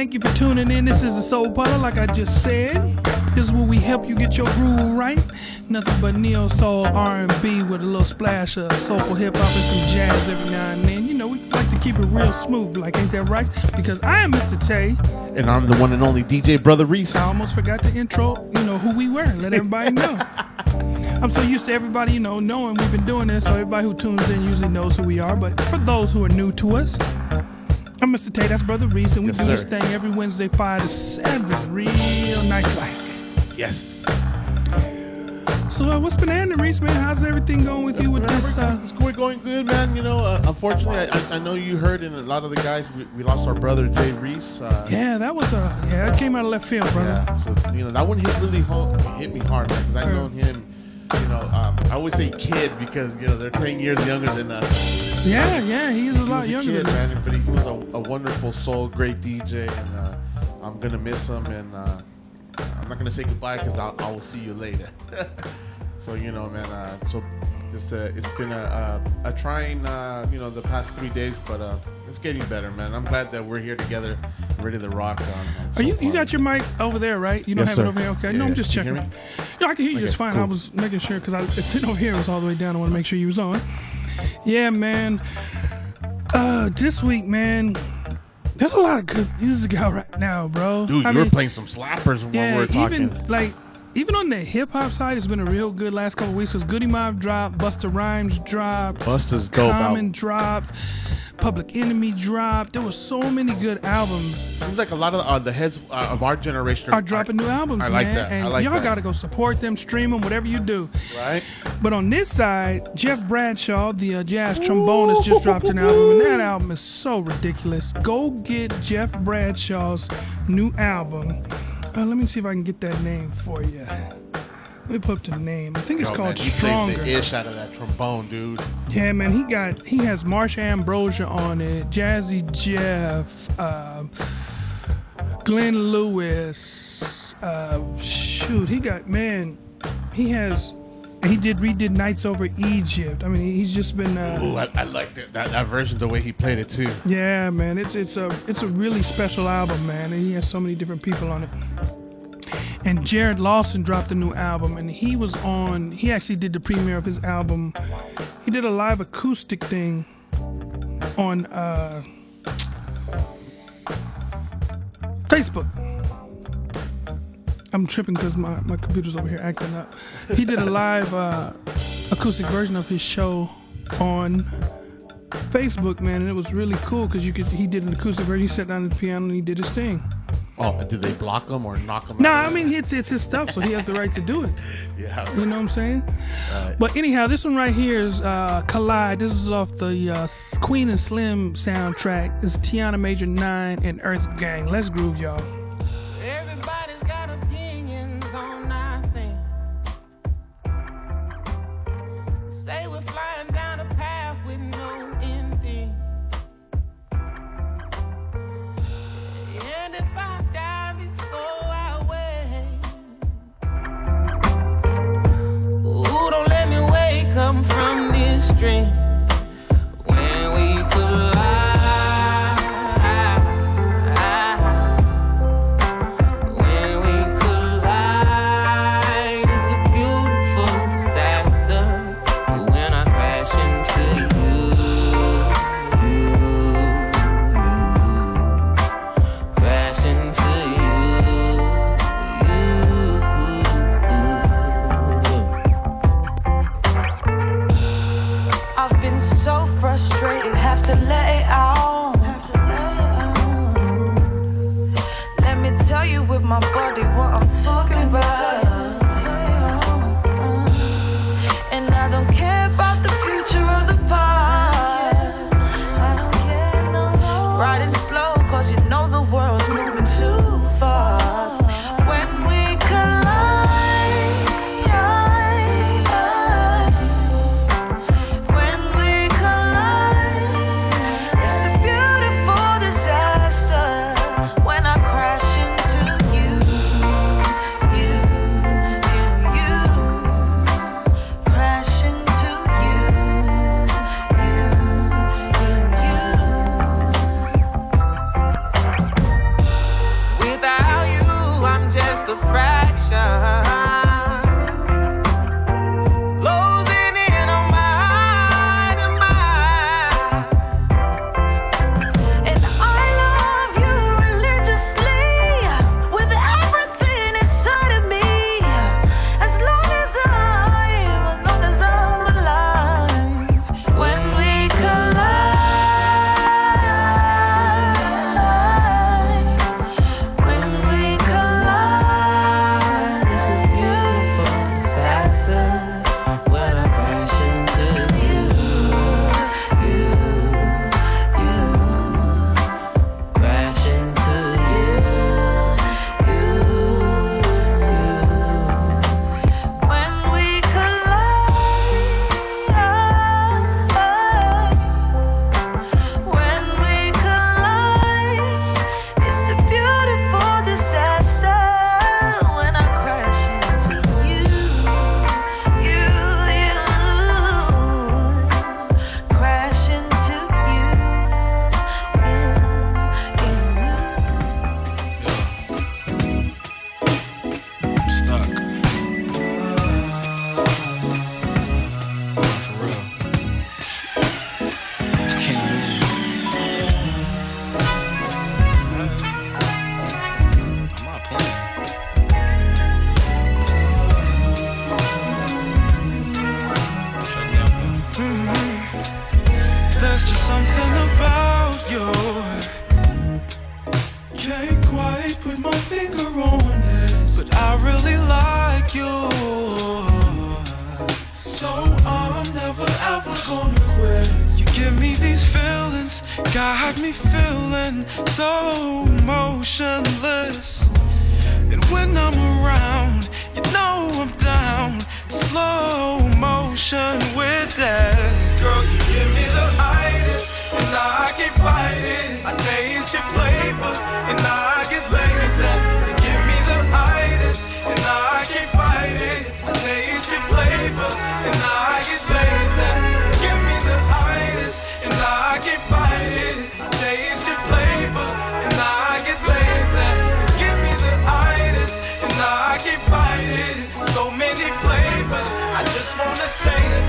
Thank you for tuning in. This is the Soul Parlor, like I just said. This is where we help you get your groove right. Nothing but neo soul, R&B with a little splash of soulful hip hop and some jazz every now and then. You know, we like to keep it real smooth. Like, ain't that right? Because I am Mr. Tay. And I'm the one and only DJ Brother Reese. I almost forgot to intro, you know, who we were. Let everybody know. I'm so used to everybody, you know, knowing we've been doing this, so everybody who tunes in usually knows who we are. But for those who are new to us, I'm Mr. Tay, that's Brother Reese, and we Yes, do this thing every Wednesday, 5 to 7, real nice like. Yes. So, uh, what's been happening, Reese, man? How's everything going with you with this? Uh, It's- We're going good, man. You know, uh, unfortunately, I, I- I know you heard, and a lot of the guys, we, we lost our brother Jay Reese. Uh, yeah, that was, a yeah, it came out of left field, brother. Yeah, so you know that one hit really ho- hit me hard, man, because I known him. You know, um, I would say kid because you know they're ten years younger than us. Yeah, yeah, he is a He lot was a younger kid, than us. man, but he was a, a wonderful soul, great DJ, and uh, I'm gonna miss him. And uh, I'm not gonna say goodbye because I will see you later. so you know, man. Uh, so just uh, it's been a, a, a trying, uh, you know, the past three days, but uh, it's getting better, man. I'm glad that we're here together, ready to rock. On, on Are you, Soul you got your mic over there, right? You don't Yes, have it over here? Okay. Yeah, no, I'm just Can you checking. hear Yeah, I can hear you Okay, just fine. I was making sure because it's sitting over here. It was all the way down. I want to make sure you was on. Yeah, man. Uh, this week, man, there's a lot of good music out right now, bro. Dude, I you were playing some slappers when yeah, we were talking. even like even on the hip hop side, it's been a real good last couple weeks. Cause Goodie Mob dropped, Busta Rhymes dropped, Busta's dope Common album. dropped, Public Enemy dropped. There were so many good albums Seems like a lot of uh, the heads uh, of our generation are dropping new albums, I like man. that. I And like y'all that. gotta go support them, stream them, whatever you do. right? But on this side, Jeff Bradshaw, the uh, jazz trombonist, just dropped an album, and that album is so ridiculous. Go get Jeff Bradshaw's new album. Uh, let me see if I can get that name for you. Let me put up the name. I think it's Yo, called man, he Stronger. the ish out of that trombone, dude. Yeah, man, he got he has Marsha Ambrosius on it, Jazzy Jeff, uh, Glenn Lewis. Uh, shoot, he got man, he has. He did redid Nights Over Egypt. I mean, he's just been. Uh, Ooh, I, I like that, that that version, the way he played it too. yeah, man, it's it's a it's a really special album, man, and he has so many different people on it. And Jarrod Lawson dropped a new album, and he was on. He actually did the premiere of his album. He did a live acoustic thing on uh, Facebook. I'm tripping because my, my computer's over here acting up. He did a live uh, acoustic version of his show on Facebook, man, and it was really cool because you could. He did an acoustic version. He sat down at the piano and he did his thing. Oh, did they block him or knock him? No, out? I mean it's it's his stuff, so he has the right to do it. yeah. You know what I'm saying? Right. But anyhow, this one right here is uh, Collide. This is off the uh, Queen and Slim soundtrack. It's Tiana Major 9 and Earth Gang. Let's groove, y'all. Dream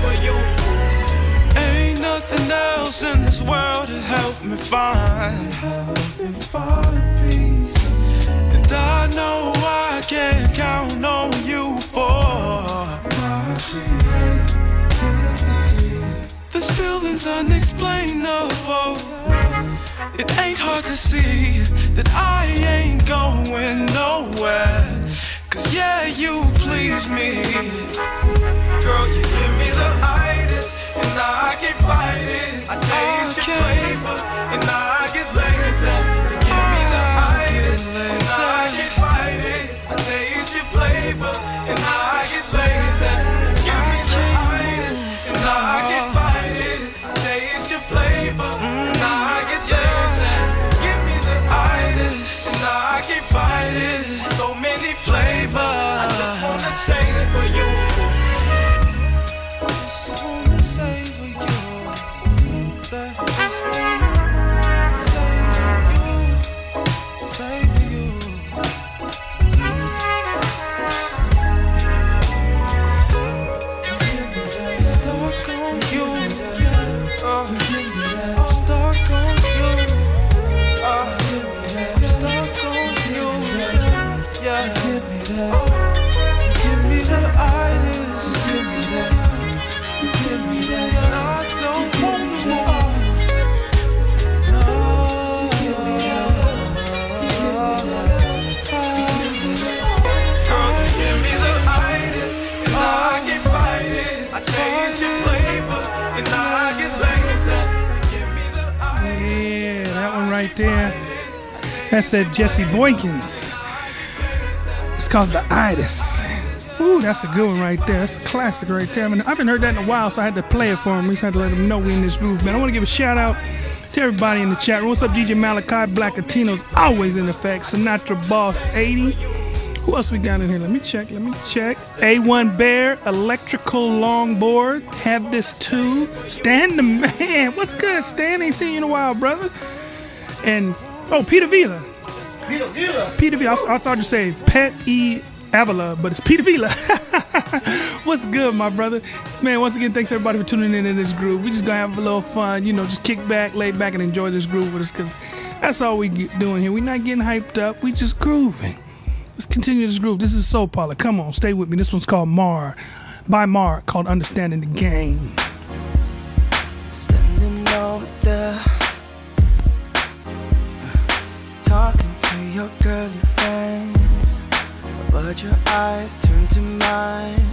for you. Ain't nothing else in this world to help me find. Peace And I know I can count on you for. My creativity. This feeling's unexplainable. It ain't hard to see that I ain't going nowhere. Cause yeah, you please me. Girl, you give me the itis, and I can't fight it. I taste your flavor, and I get lazy. You give me the itis, and I can't right there. That's that Jesse Boykins. It's called the Itis. Ooh, that's a good one right there. That's a classic right there. I, mean, I haven't heard that in a while, so I had to play it for him. We just had to let him know we in this groove, man. I want to give a shout out to everybody in the chat room. What's up, DJ Malachi? Black Latinos always in effect. Sinatra Boss 80. Who else we got in here? Let me check. Let me check. A1 Bear, Electrical Longboard. Have this too. Stan the man. What's good, Stan? Ain't seen you in a while, brother. And oh, Peter Vila. Peter Vila. I, I thought you say Pet E Avila, but it's Peter Vila. What's good, my brother? Man, once again, thanks everybody for tuning in to this groove. We just gonna have a little fun, you know, just kick back, lay back, and enjoy this groove with us, cause that's all we doing here. We're not getting hyped up. We just grooving. Let's continue this groove. This is Soul Parlor. Come on, stay with me. This one's called Mar, by Mar, called Understanding the Game. Standing over there, talking to your girly friends, but your eyes turn to mine.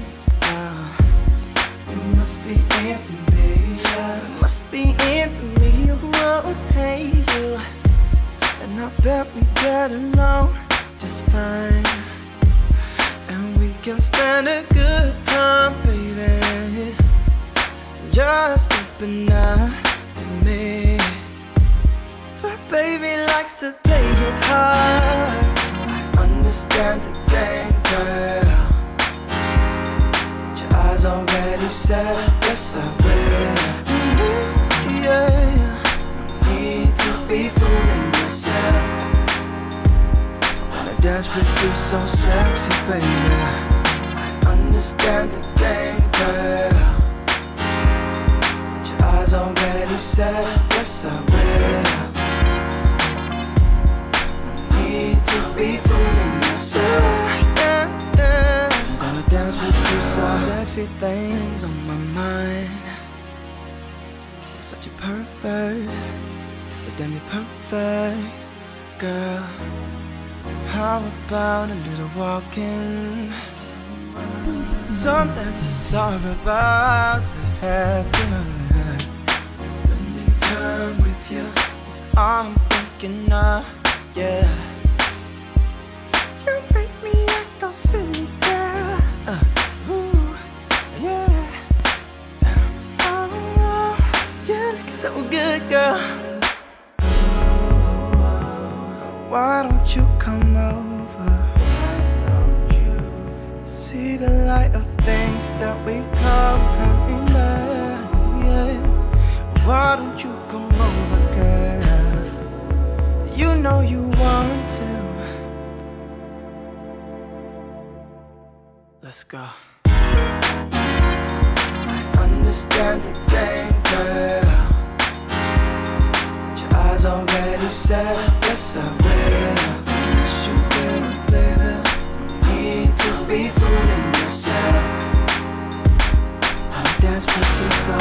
You must be into me, yeah. You must be into me, oh, hey you. And I bet we get along just fine. And we can spend a good time, baby just open up to me. Baby likes to play your part. I understand the game, girl. Your eyes already said, yes I will. Mhm, Yeah, need to be fooling yourself. Wanna dance with you so sexy, baby. I understand the game, girl. Your eyes already said, yes I will. to be fooling myself. Yeah, yeah. I'm gonna dance with you, some sexy things on my mind. Such a perfect, but then you're perfect, girl. How about a little walking? Something so sorry about to happen. Spending time with you is all I'm thinking of, yeah. Don't make me act all silly, girl. Ooh, yeah. Oh, so good, girl. Why don't you come over? See the light of things that we Why don't you come over, girl? You know you want to. Let's go. I understand the game, girl. Your eyes already said, yes, I will. But you will, baby. Need to be fooling yourself. I'll dance with you, so.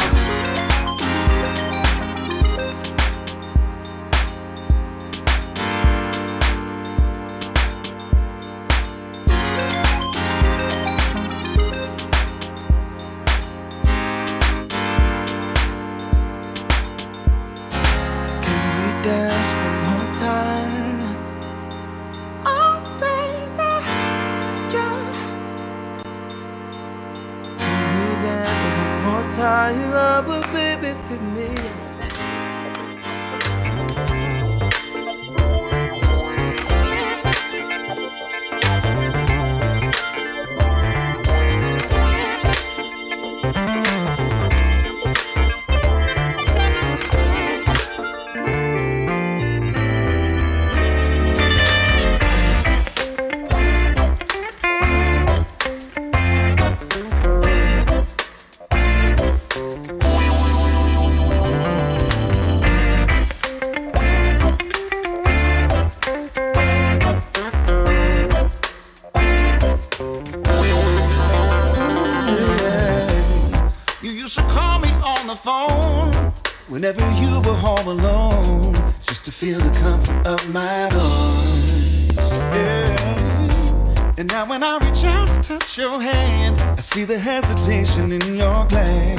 see the hesitation in your glance.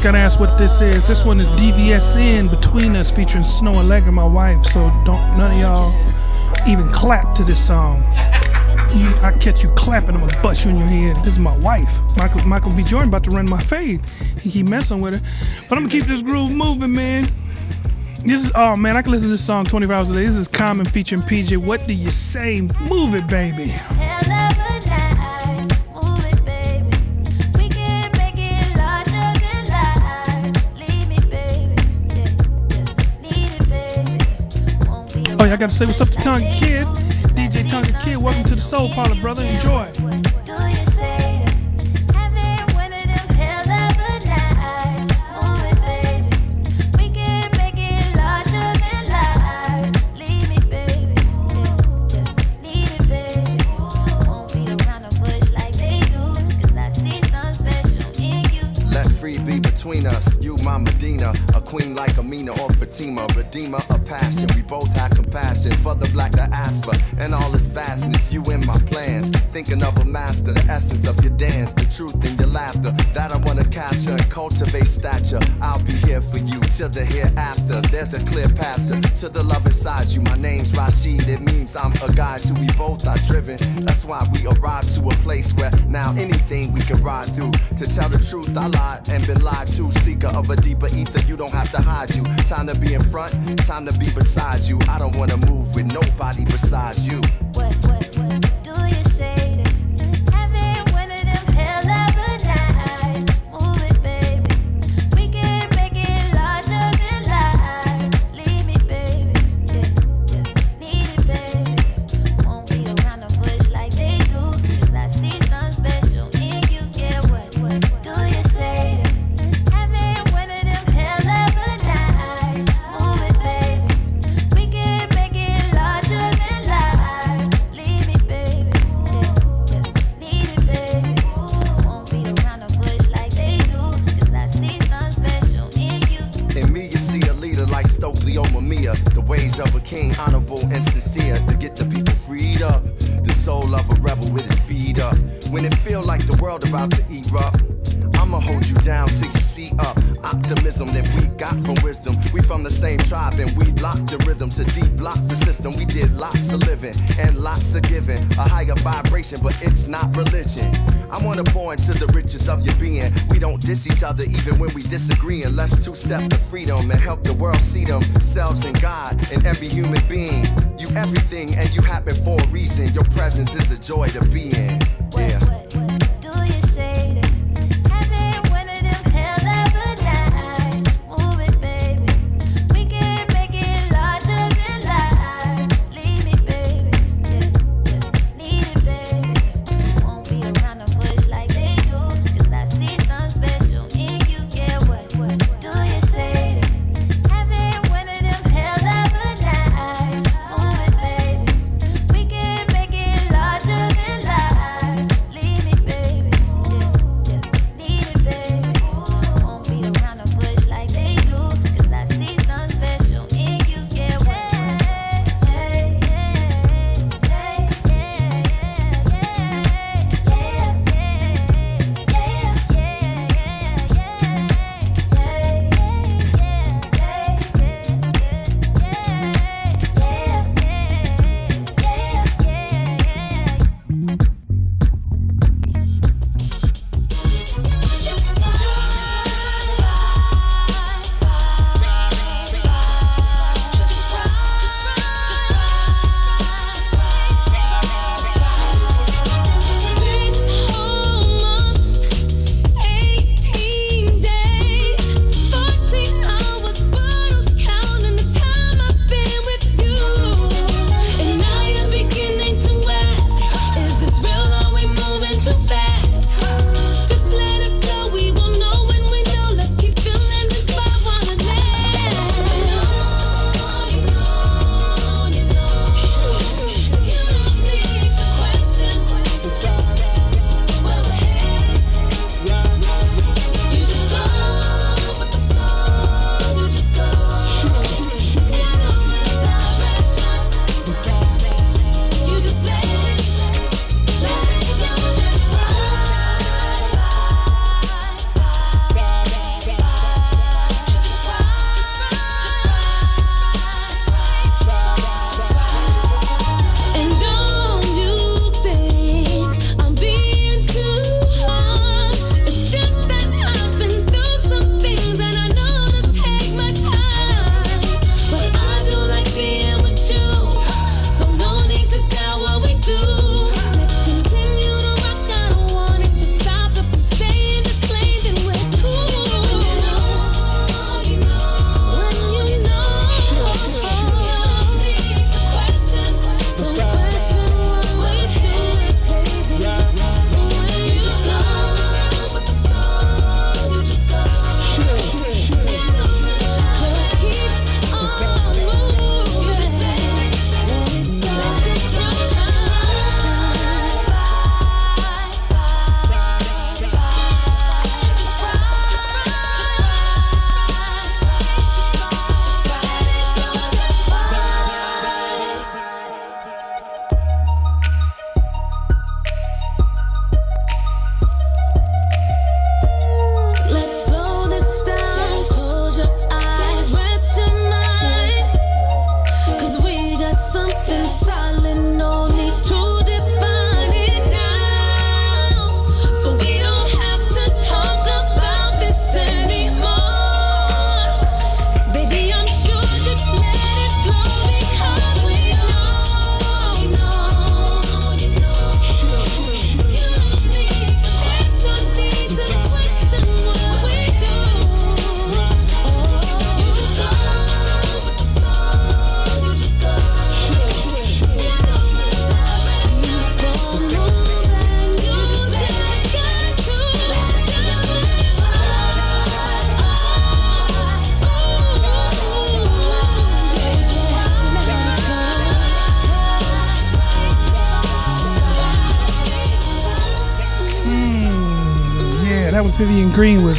Just gotta ask what this is. This one is DVSN Between Us featuring Snoh Aalegra, my wife. So don't none of y'all even clap to this song. You, I catch you clapping, I'm gonna bust you in your head. This is my wife. Michael Michael B. Jordan about to run my fade. He keep messing with her. But I'm gonna keep this groove moving, man. This is oh man, I can listen to this song 24 hours a day. This is Common featuring PJ. What do you say? Move it, baby. Oh, I gotta say what's up to Tonka Kid. DJ Tonka Kid, welcome to the Soul Parlor, brother. Enjoy. Let free be between us. You, my Medina, a queen like Amina or Fatima, redeemer of passion. We both have compassion for the black diaspora and all its vastness. You in my plans, thinking of a master, the essence of your dance, the truth in your laughter that I wanna capture and cultivate stature. I'll be here for you till the hereafter. There's a clear path to, to the love inside you. My name's Rashid, it means I'm a guide to we both are driven. That's why we arrived to a place where now anything we can ride through. To tell the truth, I lied and been lied to. Seeker of a deeper ether, you don't have to hide you. Time to be in front, time to be beside you. I don't wanna move with nobody besides you. each other even when we disagree. And let's two step to freedom and help the world see themselves in God and every human being. You everything and you happen for a reason. Your presence is a joy to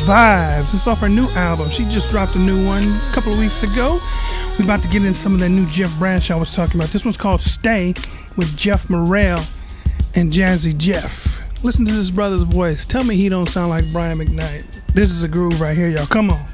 Vibes. It's off her new album. She just dropped a new one a couple of weeks ago. We're about to get in some of that new Jeff Bradshaw I was talking about. This one's called Stay with Jeff Morrell and Jazzy Jeff. Listen to this brother's voice. Tell me he don't sound like Brian McKnight. This is a groove right here, y'all. Come on.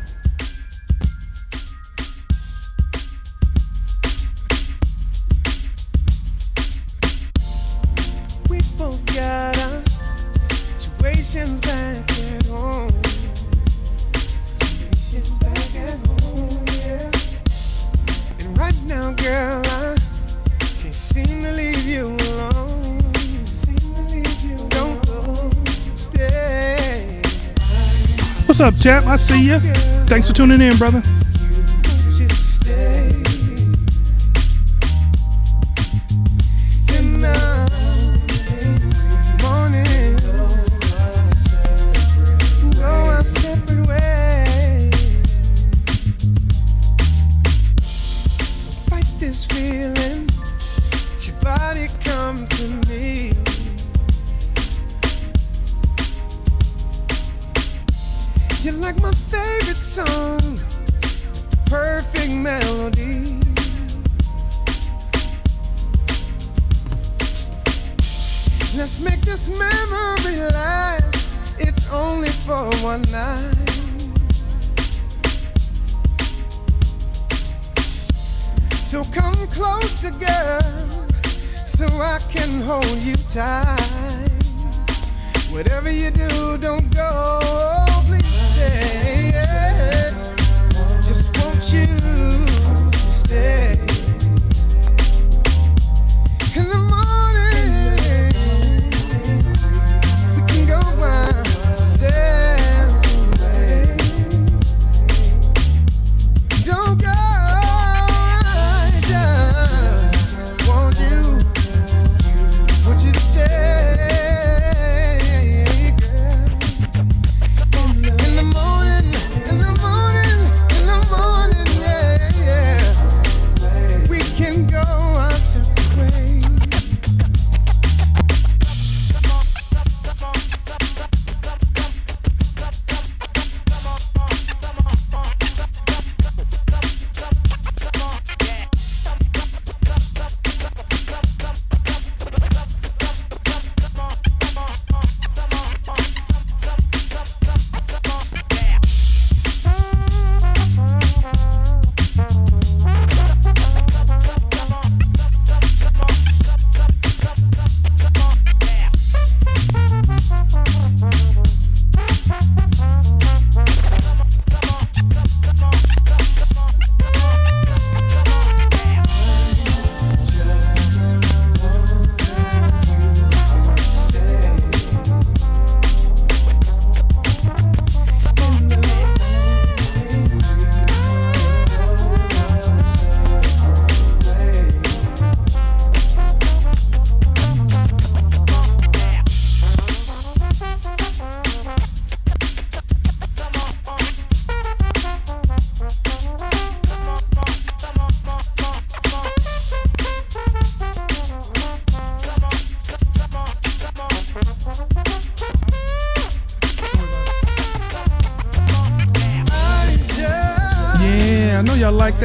What's up, champ? I see you. Thanks for tuning in, brother.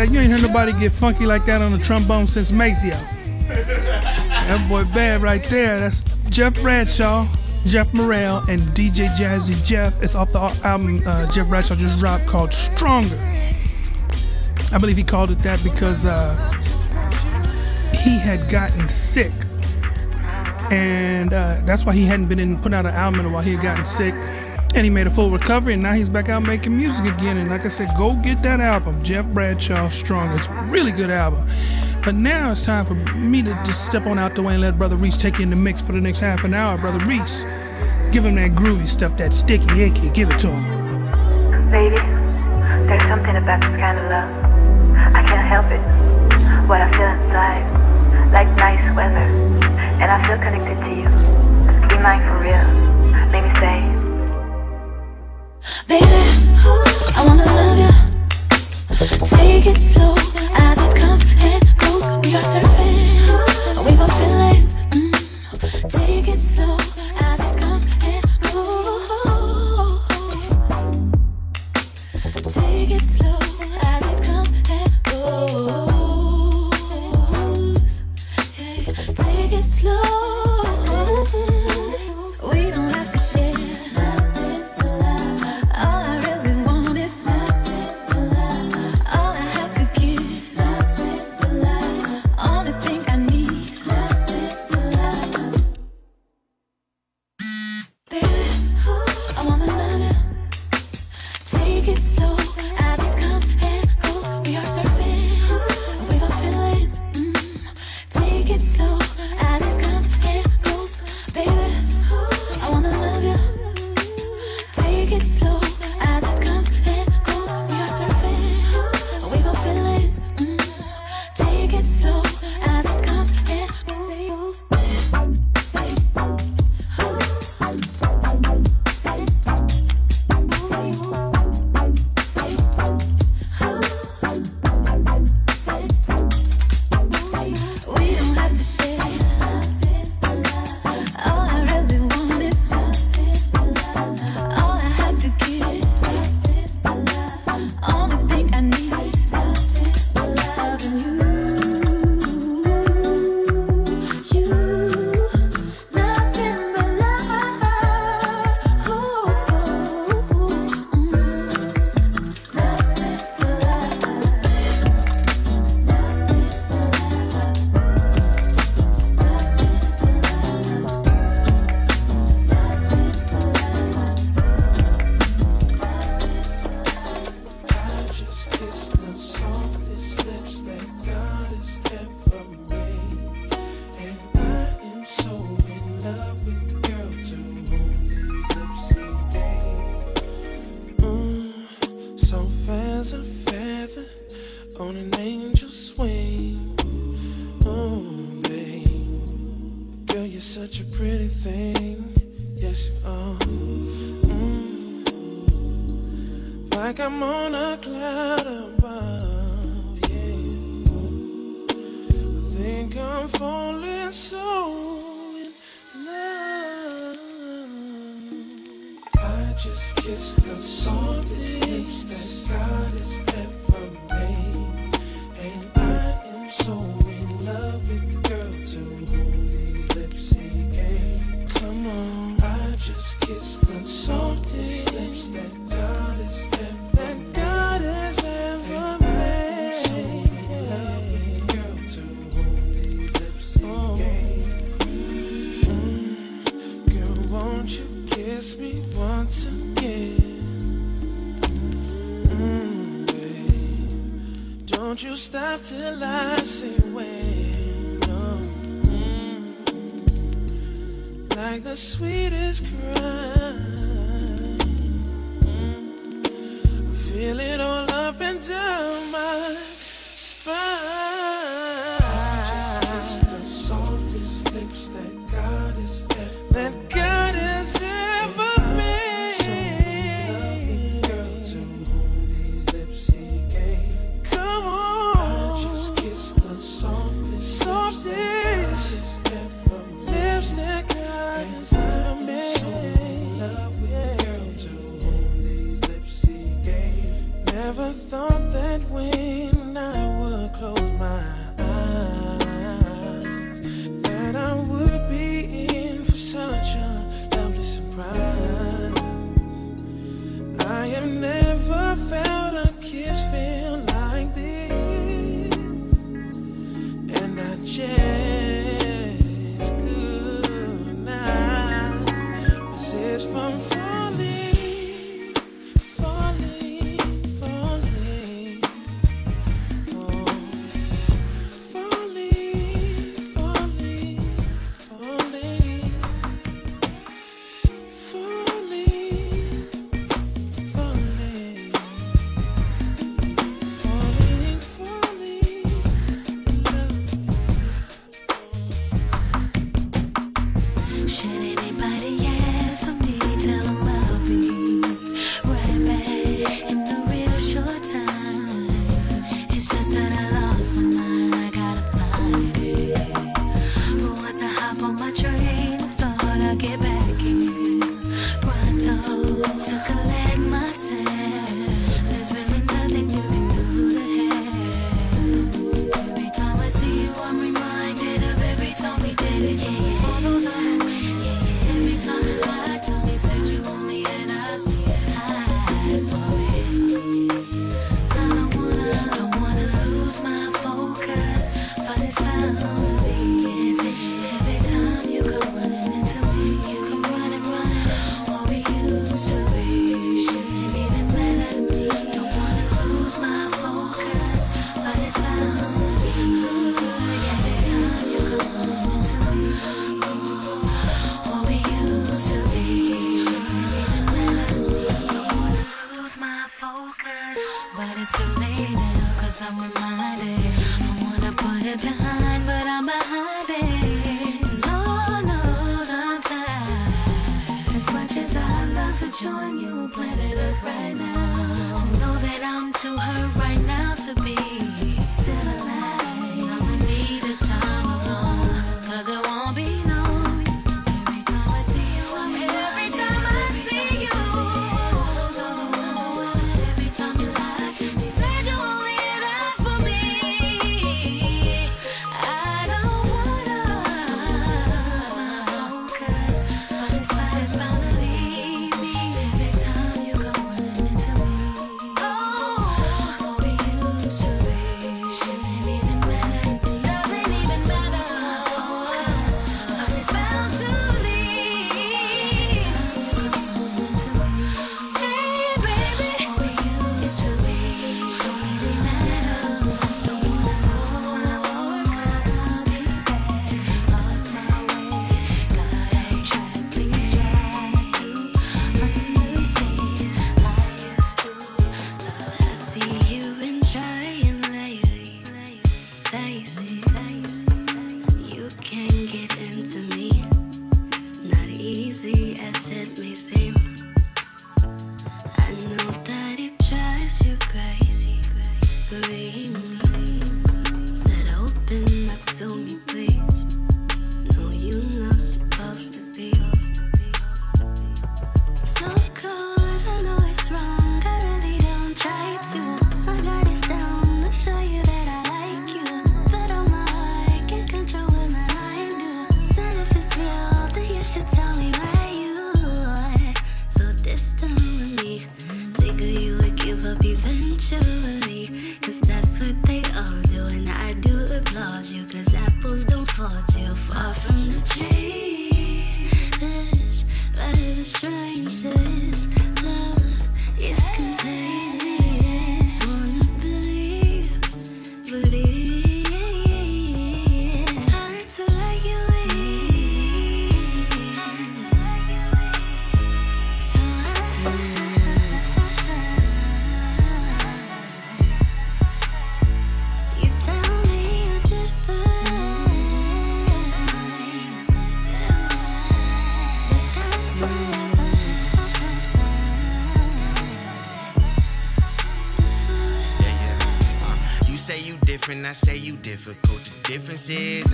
That. You ain't heard nobody get funky like that on the trombone since Maceo. That boy bad right there. That's Jeff Bradshaw, Jeff Morrell, and DJ Jazzy Jeff. It's off the album uh, Jeff Bradshaw just dropped called Stronger. I believe he called it that because uh, he had gotten sick. And uh, that's why he hadn't been in putting out an album in a while. He had gotten sick. And he made a full recovery, and now he's back out making music again. And like I said, go get that album, Jeff Bradshaw Strong. It's really good album. But now it's time for me to just step on out the way and let Brotha Reese take you in the mix for the next half an hour. Brotha Reese, give him that groovy stuff, that sticky icky. Give it to him. Baby, there's something about this kind of love. I can't help it. What I feel inside, like nice weather. And I feel connected to you. Be mine for real. Let me say, Baby,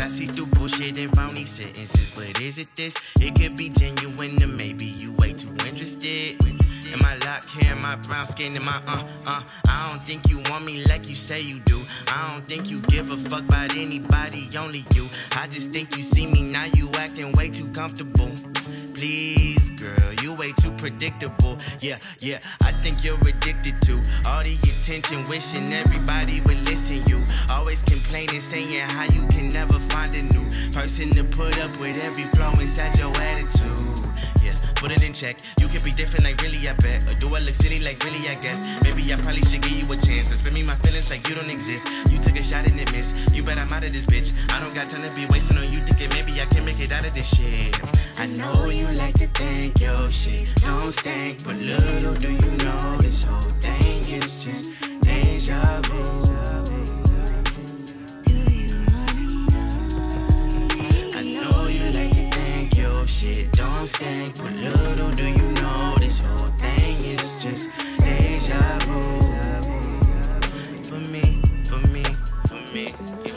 I see through bullshit and phony sentences. But is it this? It could be genuine, and maybe you way too interested. Am my here? Am I brown skin? Am my uh uh? I don't think you want me like you say you do. I don't think you give a fuck about anybody, only you. I just think you see me now, you acting way too comfortable. Please, girl, you way too predictable. Yeah, yeah, I think you're addicted to all the attention, wishing everybody would listen. You always complaining, saying how you can never find a new person to put up with every flaw inside your attitude. Yeah, put it in check. You can be different, like really, I bet. Or do I look silly, like really, I guess. Maybe I probably should give you a chance. Spend me my feelings like you don't exist. You took a shot and it missed. You bet I'm out of this bitch. I don't got time to be wasting on you thinking maybe I can make it out of this shit. I know you like to think your shit don't stink, but little do you know this whole thing is just deja vu. Shit don't stink, but little do you know this whole thing is just deja vu. For me, for me, for me.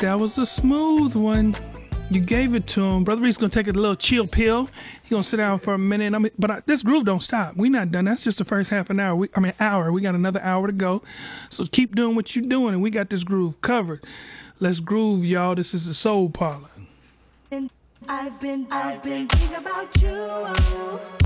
That was a smooth one. You gave it to him. Brother He's gonna take a little chill pill. He gonna sit down for a minute. I mean, but I, this groove don't stop. We not done. That's just the first half an hour. We, I mean, hour. We got another hour to go. So keep doing what you're doing, and we got this groove covered. Let's groove, y'all. This is the Soul Parlour. I've been, I've been thinking about you.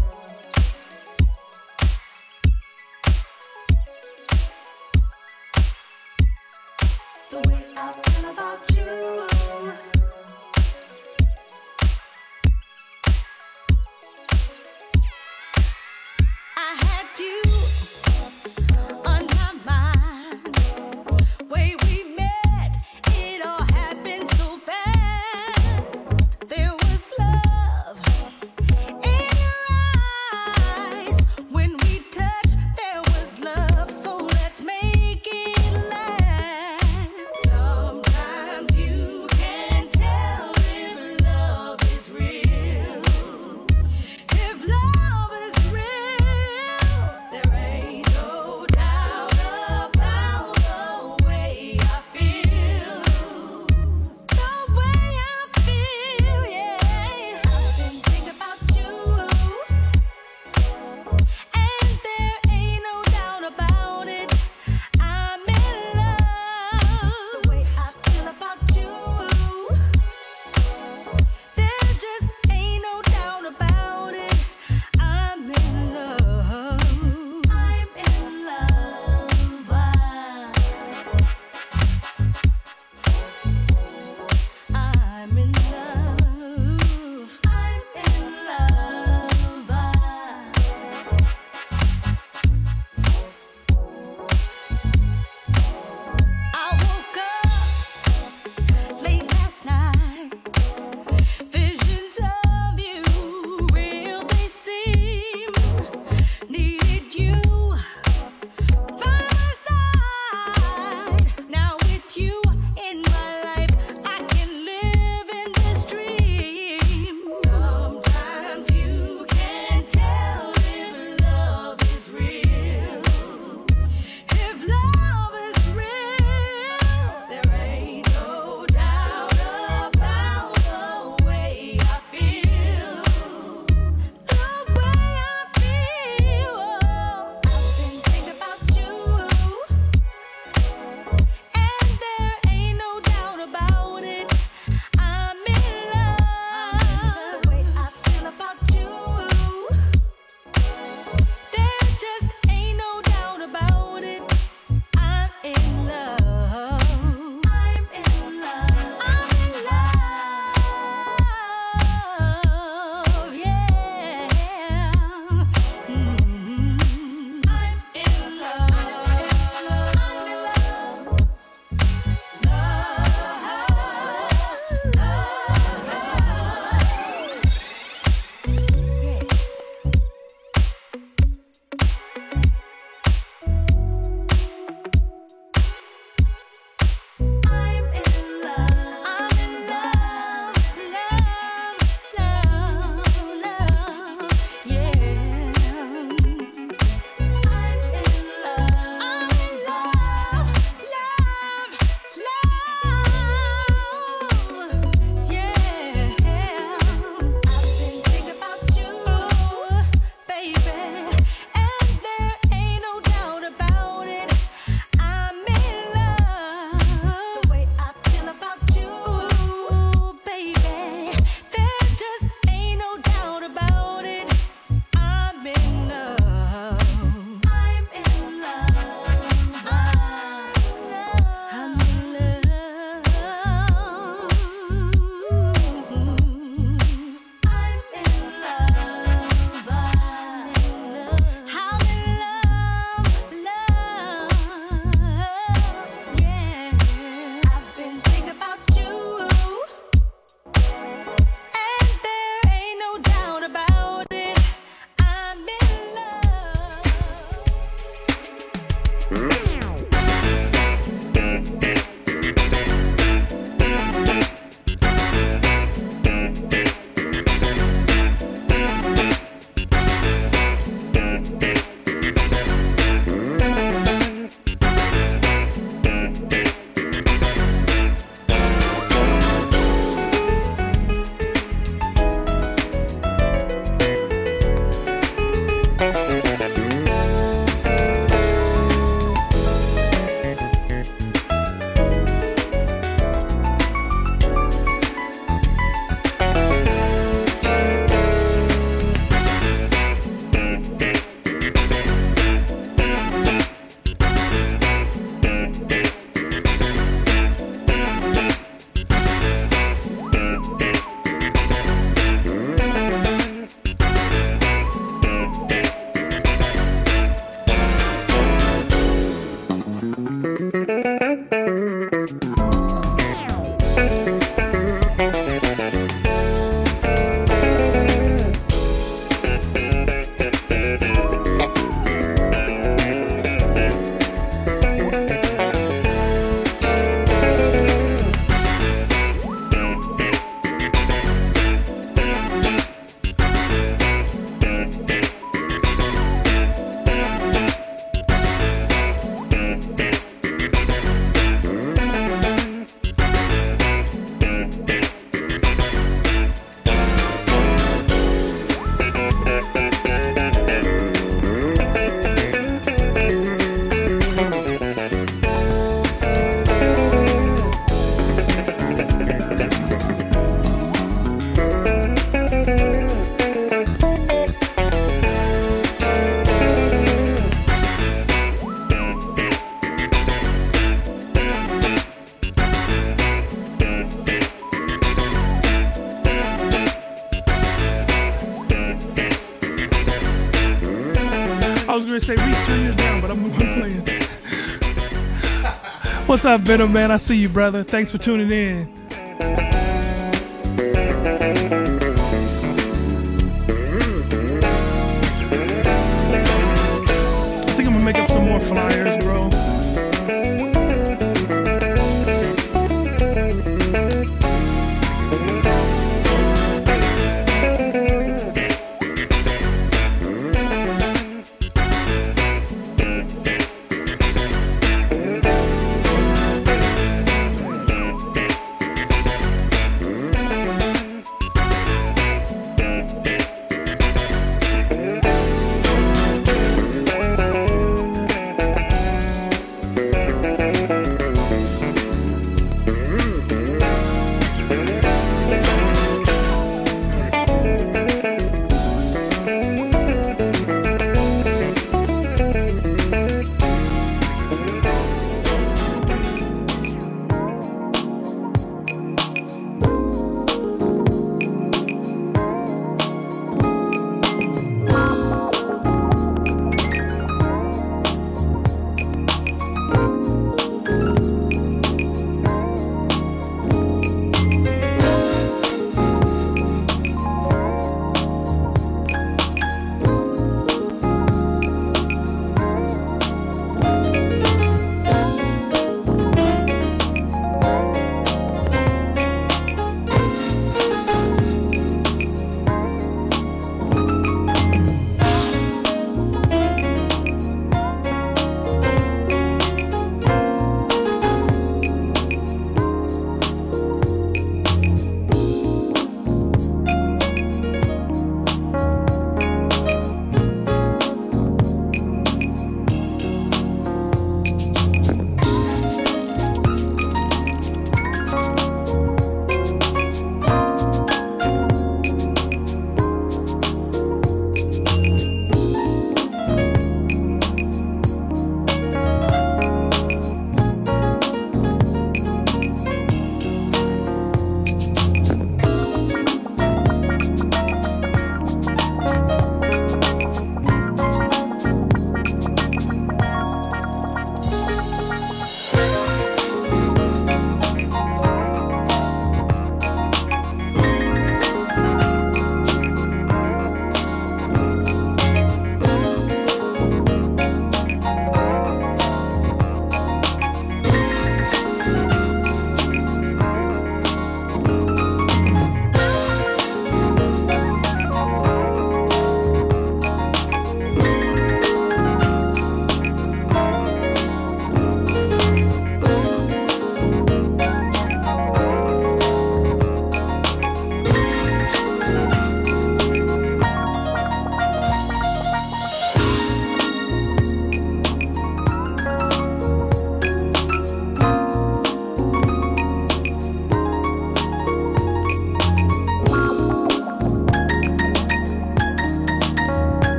up, Venom Man? I see you, brother. Thanks for tuning in.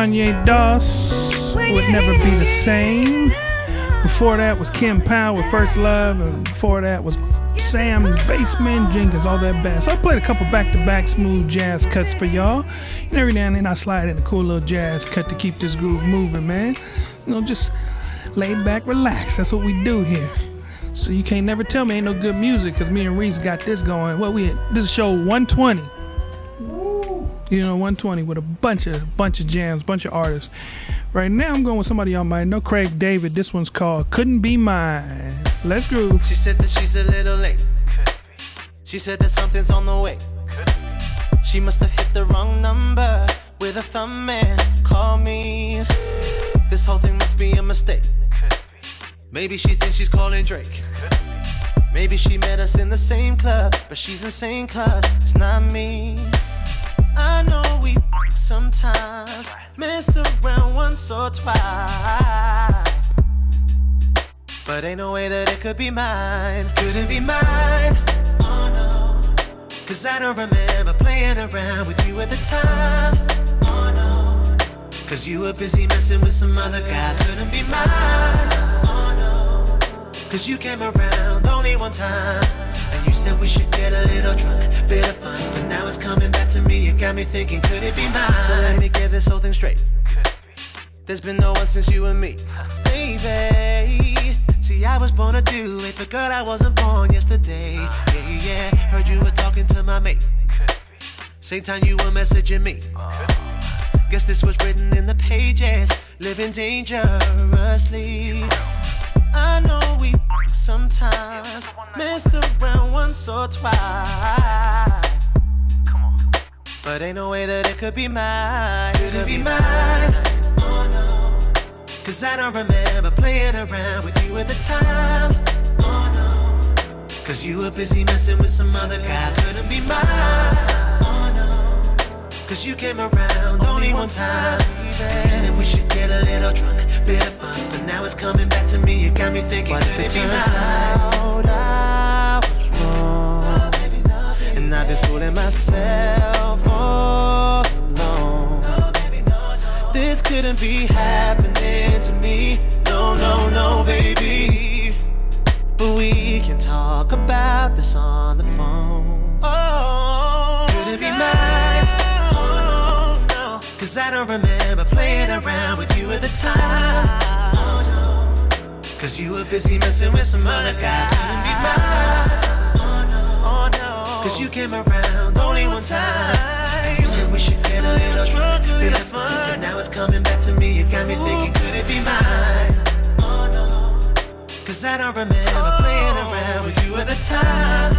Kanye Doss. Would never be the same. Before that was Kim Powell with First Love, and before that was Sam Bassman Jenkins, all that bass. So I played a couple back-to-back smooth jazz cuts for y'all. And every now and then I slide in a cool little jazz cut to keep this groove moving, man. You know, just lay back, relax. That's what we do here. So you can't never tell me ain't no good music, cause me and Reese got this going. Well, we this is show 120. You know, 120 with a bunch of bunch of jams, bunch of artists. Right now, I'm going with somebody y'all might know, Craig David. This one's called "Couldn't Be Mine." Let's groove. She said that she's a little late. She said that something's on the way. She must have hit the wrong number with a thumb and call me. This whole thing must be a mistake. Maybe she thinks she's calling Drake. Maybe she met us in the same club, but she's insane cause it's not me. I know we sometimes messed around once or twice. But ain't no way that it could be mine. Could it be mine? Oh no. Cause I don't remember playing around with you at the time. Oh no. Cause you were busy messing with some other guys. Couldn't be mine. Oh no. Cause you came around only one time. You said we should get a little drunk, bit of fun. But now it's coming back to me. It got me thinking, could it be mine? So let me get this whole thing straight. There's been no one since you and me, baby. See, I was born to do it, but girl, I wasn't born yesterday. Yeah, yeah. Heard you were talking to my mate. Same time you were messaging me. Guess this was written in the pages. Living dangerously. I know we sometimes messed around once or twice. But ain't no way that it could be mine. Could it be mine? Oh no. Cause I don't remember playing around with you at the time. Oh no. Cause you were busy messing with some other guys. Couldn't be mine. Oh no. Cause you came around only one time. And you said we should get a little drunk, bit of fun. But now it's coming back to me. You got me thinking, What could it it be mine? out I was wrong? And I've been fooling myself all along. This couldn't be happening to me. No, no, no, baby. But we can talk about this on the phone. Oh, could it be mine? No, no. Cause I don't remember playing around with you time. Cause you were busy messing with some other guys. Couldn't be mine. Cause you came around only one time. You said we should get a little drunk, a little fun. And now it's coming back to me. You got me thinking, could it be mine? Cause I don't remember playing around with you at the time.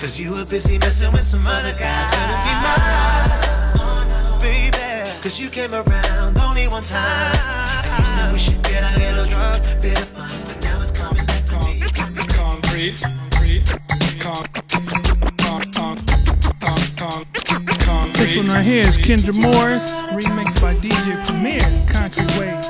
Cause you were busy messing with some other guys. Couldn't be mine. Baby. Cause you came around one time. And you said we should get a little drunk, bit of fun. But now it's coming back to me. Concrete. Con- con- con- con- con- This one right here is Kendra Morris, remixed by DJ Premier, Concrete Waves.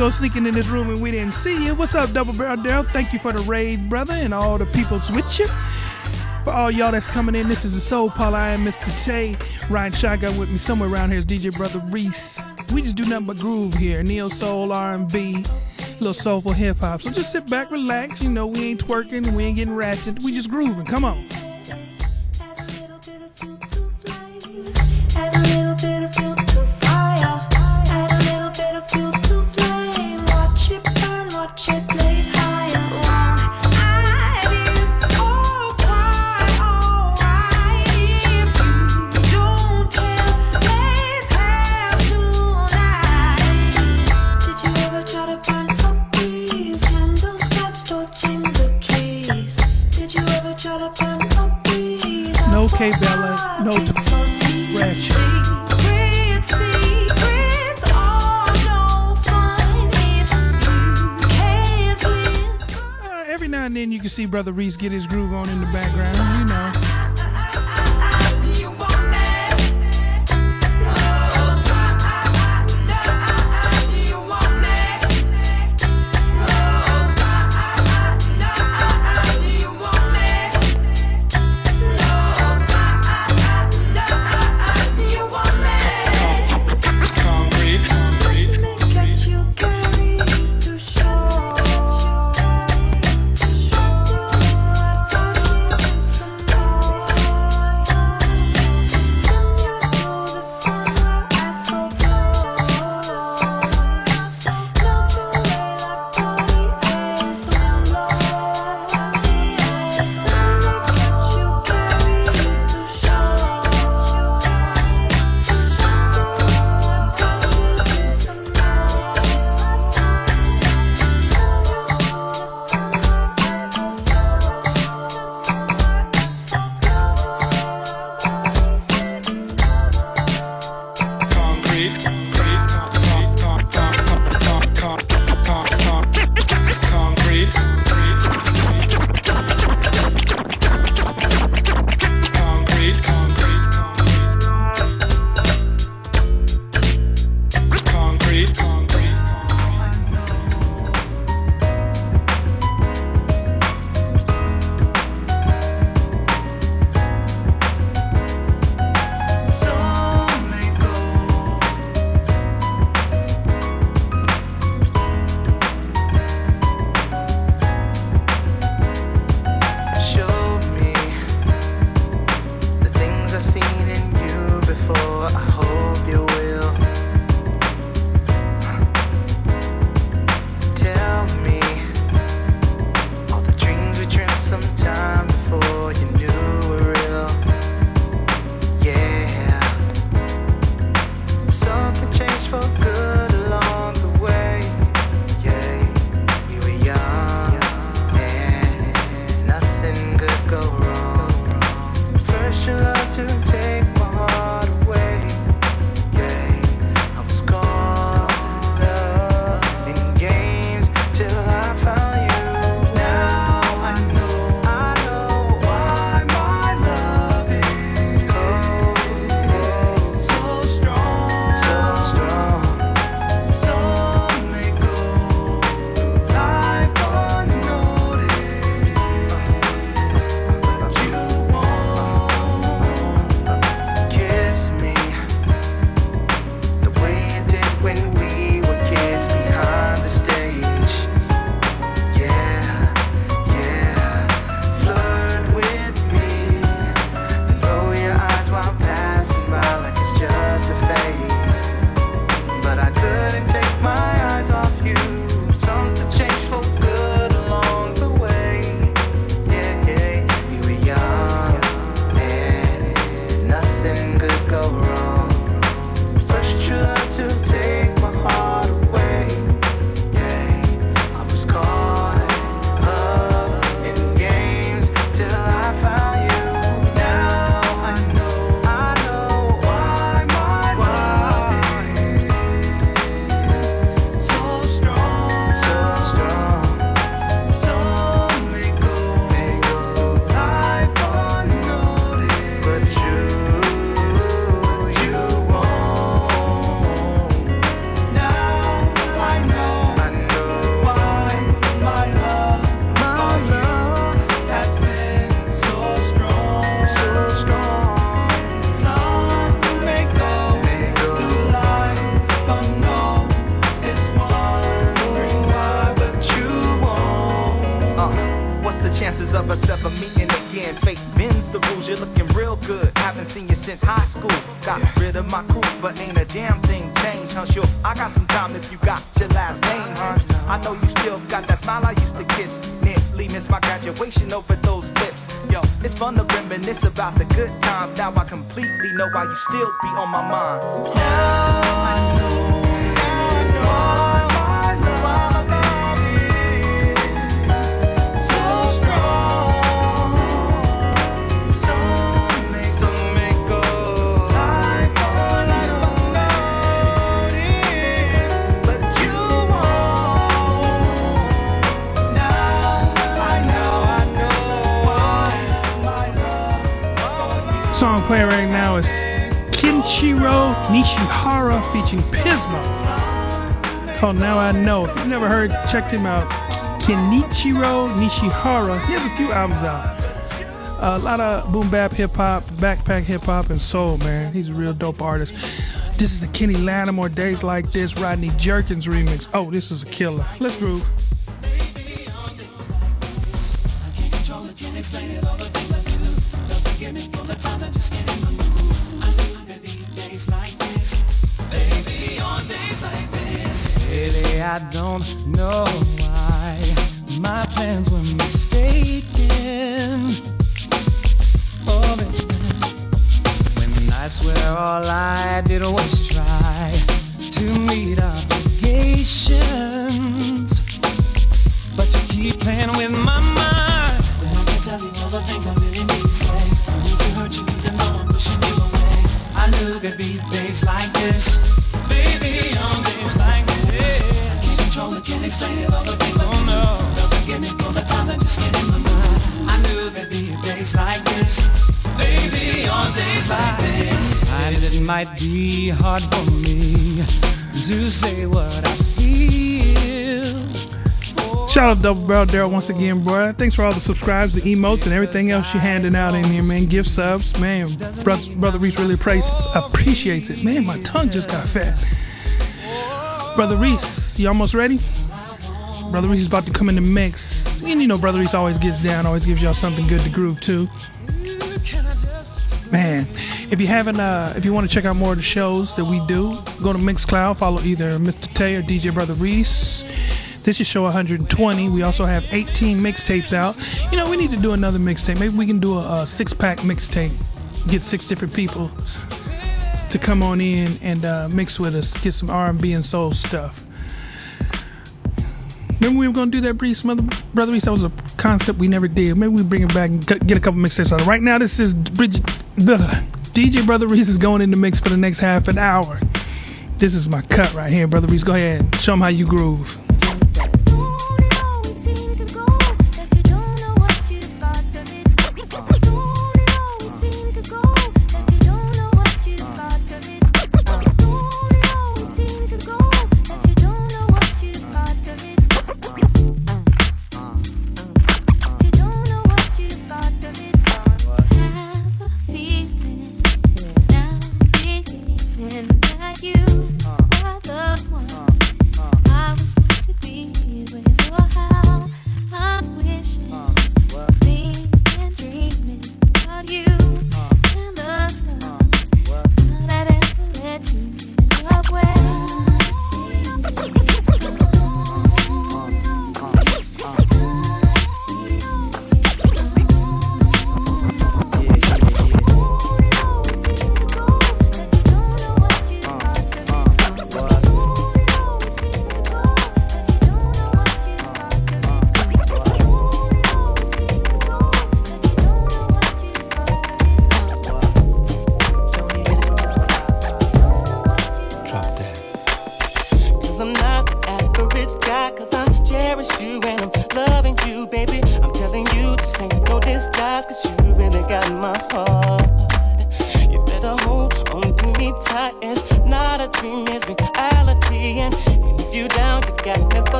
Didn't think you was gonna sneak in this room and we didn't see you. What's up, Double Barrel Daryl? Thank you for the raid, brother, and all the peoples with you. For all y'all that's coming in, this is the Soul Paul. I am Mr. Tay. Ryan Shotgun with me somewhere around here is DJ Brotha Reese. We just do nothing but groove here. Neo soul, R&B, little soulful hip hop. So just sit back, relax. You know we ain't twerking, we ain't getting ratchet. We just grooving. Come on. Brotha Reese get his groove on in the background, you know. You still be on my mind. Featuring Pismo. Called Now I Know. If you've never heard, check him out. Kenichiro Nishihara. He has a few albums out. a lot of boom bap hip hop, backpack hip hop, and soul, man. He's a real dope artist. This is a Kenny Lattimore Days Like This, Rodney Jerkins remix. Oh, this is a killer. Let's groove. Might be hard for me to say what I feel. Shout out to Double Barrel Daryl once again, bro. Thanks for all the subscribes, the emotes, and everything else you're handing out in here, man. Gift subs, man. Brother, Brotha Reese really appraise, appreciates it. Man, my tongue just got fat. Brotha Reese, you almost ready? Brotha Reese is about to come in the mix. And you know, Brotha Reese always gets down, always gives y'all something good to groove to man if you haven't uh, if you want to check out more of the shows that we do go to mixcloud follow either mr tay or dj brother reese. This is show 120 we also have 18 mixtapes out. You know we need to do another mixtape. Maybe we can do a, a six-pack mixtape. Get six different people to come on in and uh, mix with us get some r&b and soul stuff. Remember we were gonna do that, Breeze, Brotha Reese. That was a concept we never did. Maybe we bring it back and get a couple mixtapes out. Right now, this is Bridget. The DJ Brotha Reese is going in the mix for the next half an hour. This is my cut right here, Brotha Reese. Go ahead, show him how you groove.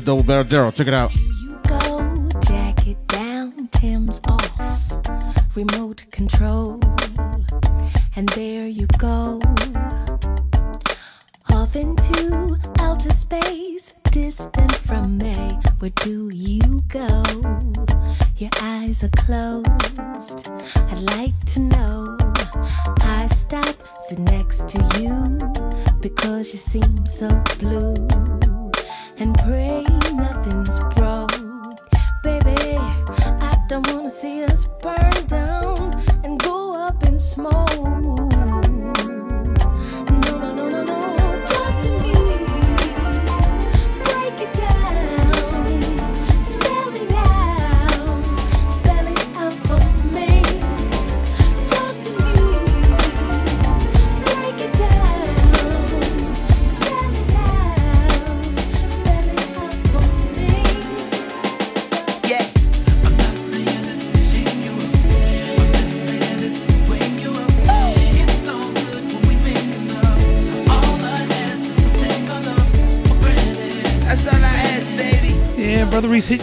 the double barrel Daryl. Check it out.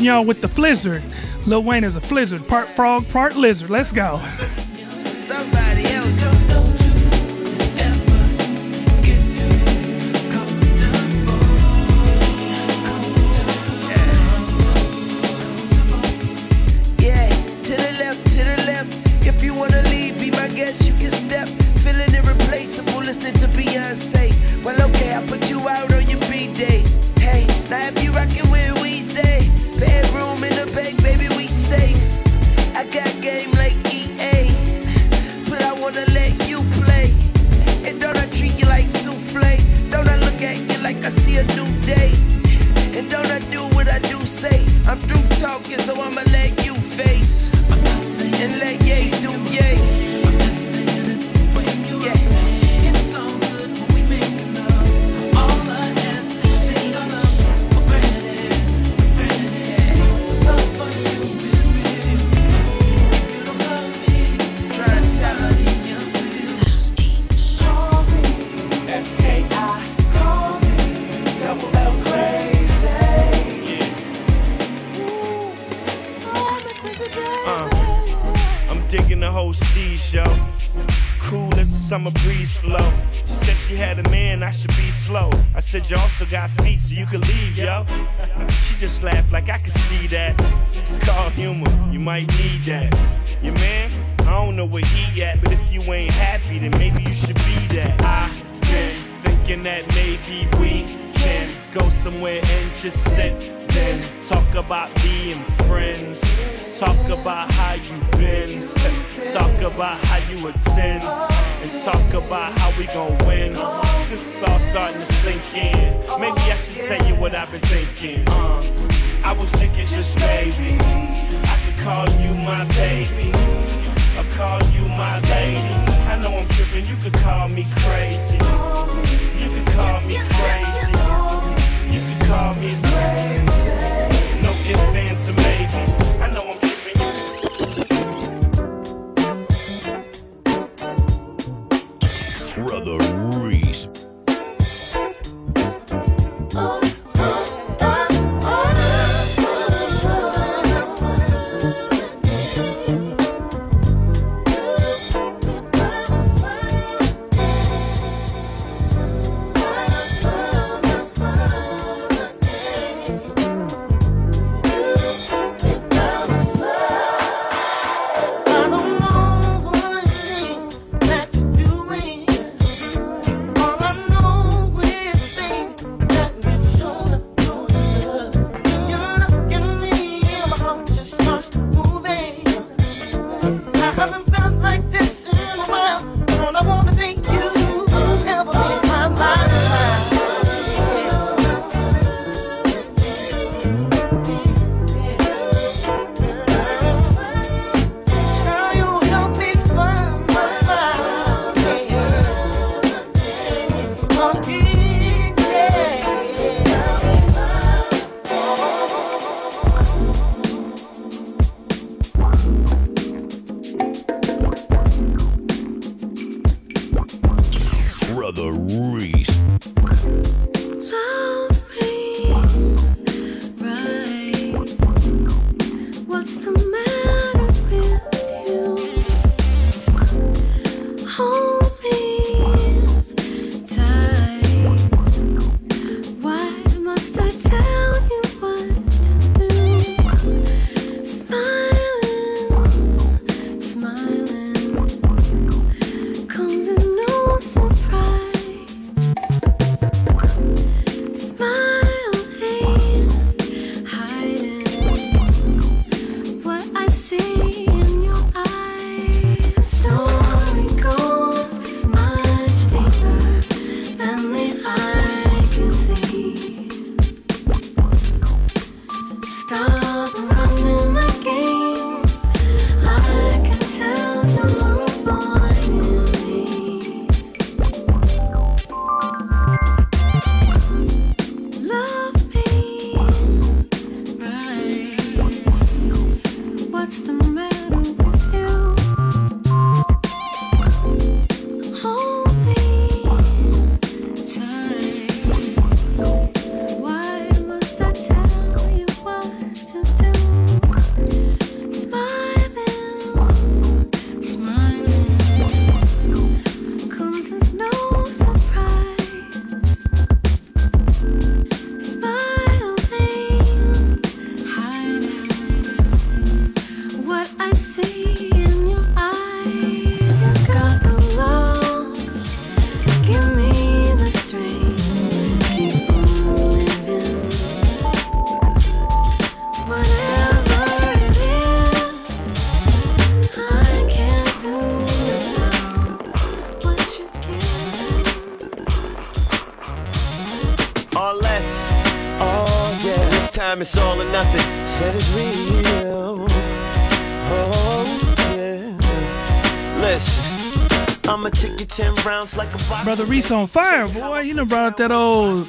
y'all with the Flizzard. Lil Wayne is a Flizzard, part frog, part lizard. Let's go. Me crazy. You like a. Brotha Reese on fire, boy. You done brought up that old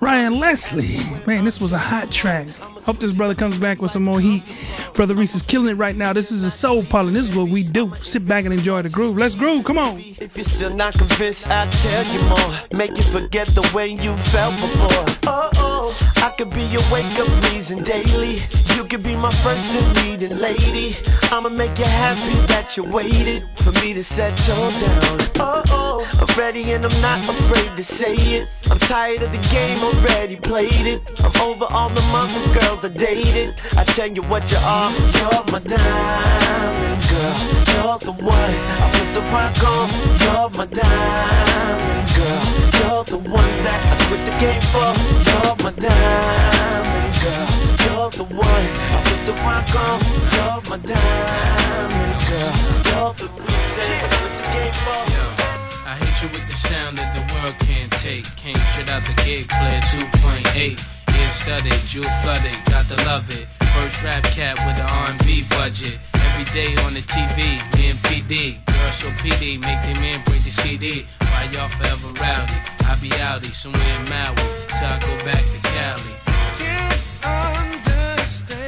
Ryan Leslie. Man, this was a hot track. Hope this brother comes back with some more heat. Brotha Reese is killing it right now. This is a Soul Parlour. This is what we do. Sit back and enjoy the groove. Let's groove. Come on. If you're still not convinced, I'll tell you more. Make you forget the way you felt before. Oh, oh, I could be your wake up reason daily. You could be my first and leading lady. I'ma make you happy that you waited for me to settle down. Oh, oh, I'm ready and I'm not afraid to say it. I'm tired of the game, already played it. I'm over all the mother girls I dated. I tell you what you are, you're my diamond girl. You're the one I put the rock on. You're my diamond girl. You're the one that I quit the game for. You're my diamond girl. You're the one I put the rock on. You're my diamond girl. You're the reason I quit the game for you with the sound that the world can't take. Came straight out the gate, player 2.8. Ear studded, jewel flooded, got to love it. First rap cat with the R&B budget. Every day on the TV, me and PD. Girls so PD, make them in, break the CD. Why y'all forever rowdy? I be outie somewhere in Maui till I go back to Cali. Can't understand.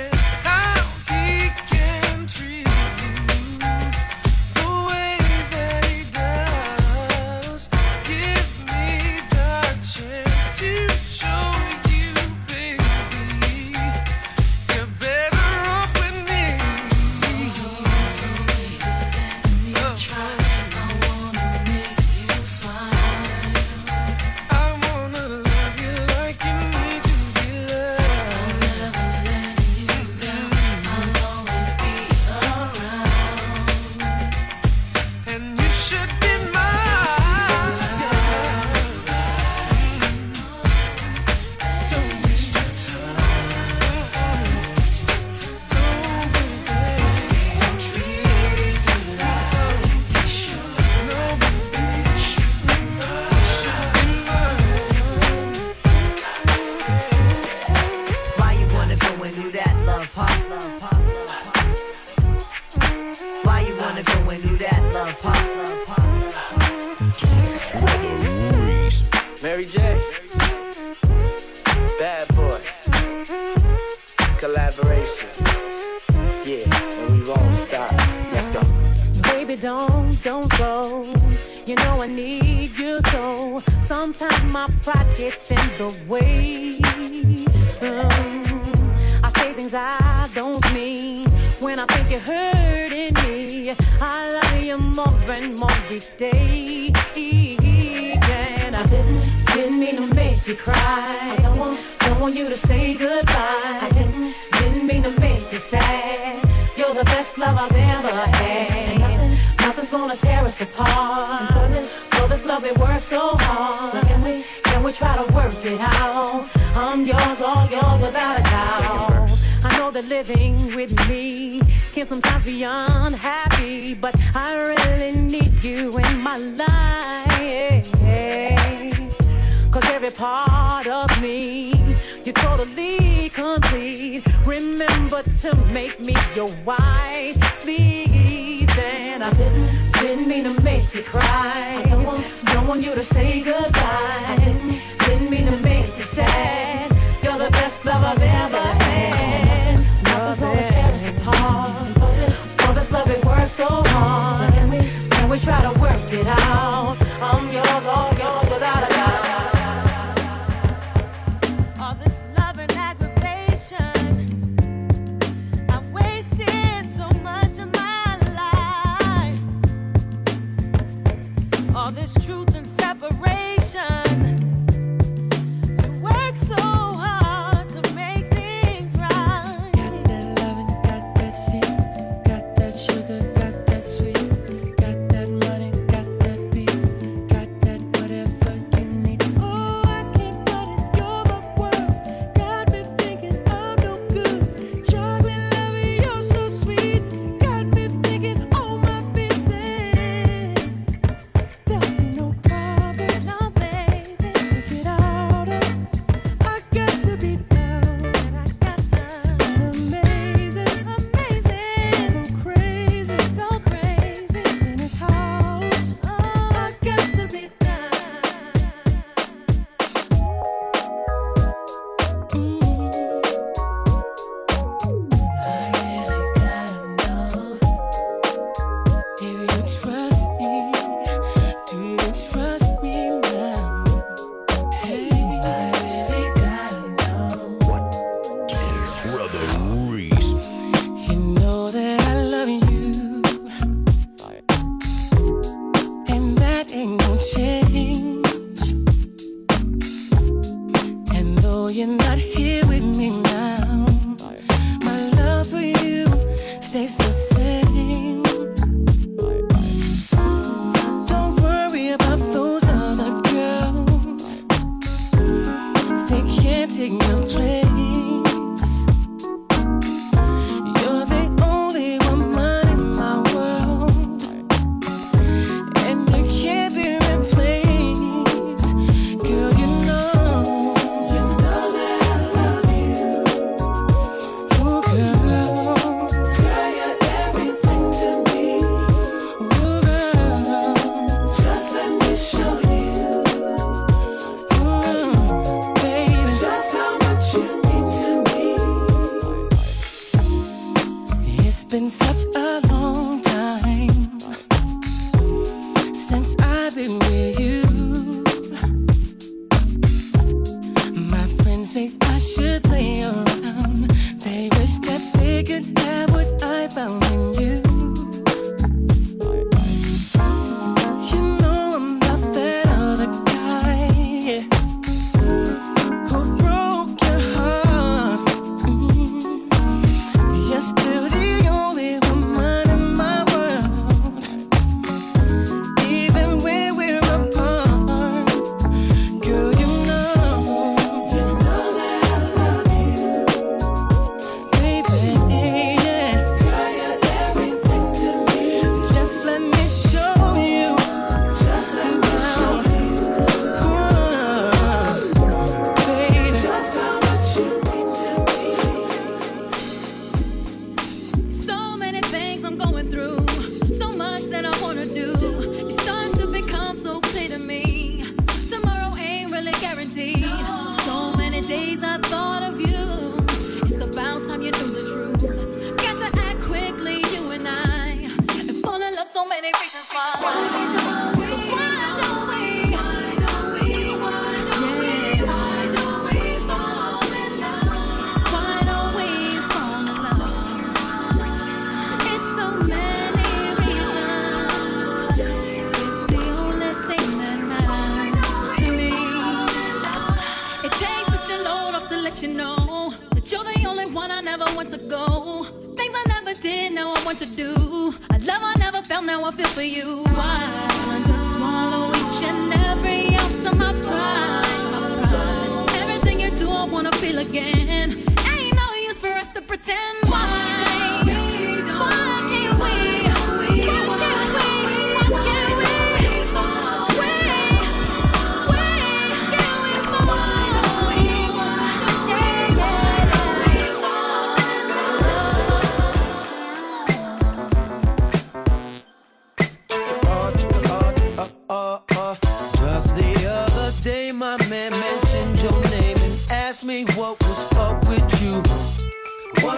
I want to do. A love I never felt, now I feel for you. I want to swallow each and every ounce of. My pride. Everything you do, I wanna feel again. Ain't no use for us to pretend. Why?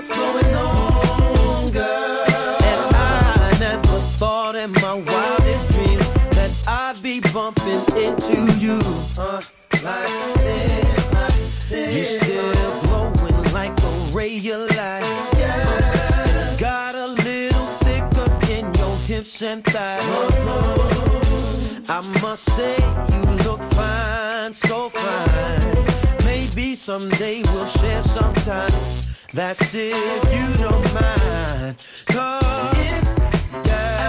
what's going on, girl. And I never thought in my wildest dreams that I'd be bumping into you. Uh, like this, like this. You're still glowing like a ray of light. Yeah. Got a little thicker in your hips and thighs. Uh-huh. I must say, you look fine, so fine. Maybe someday we'll share some time that's if you don't mind. Cause, yeah.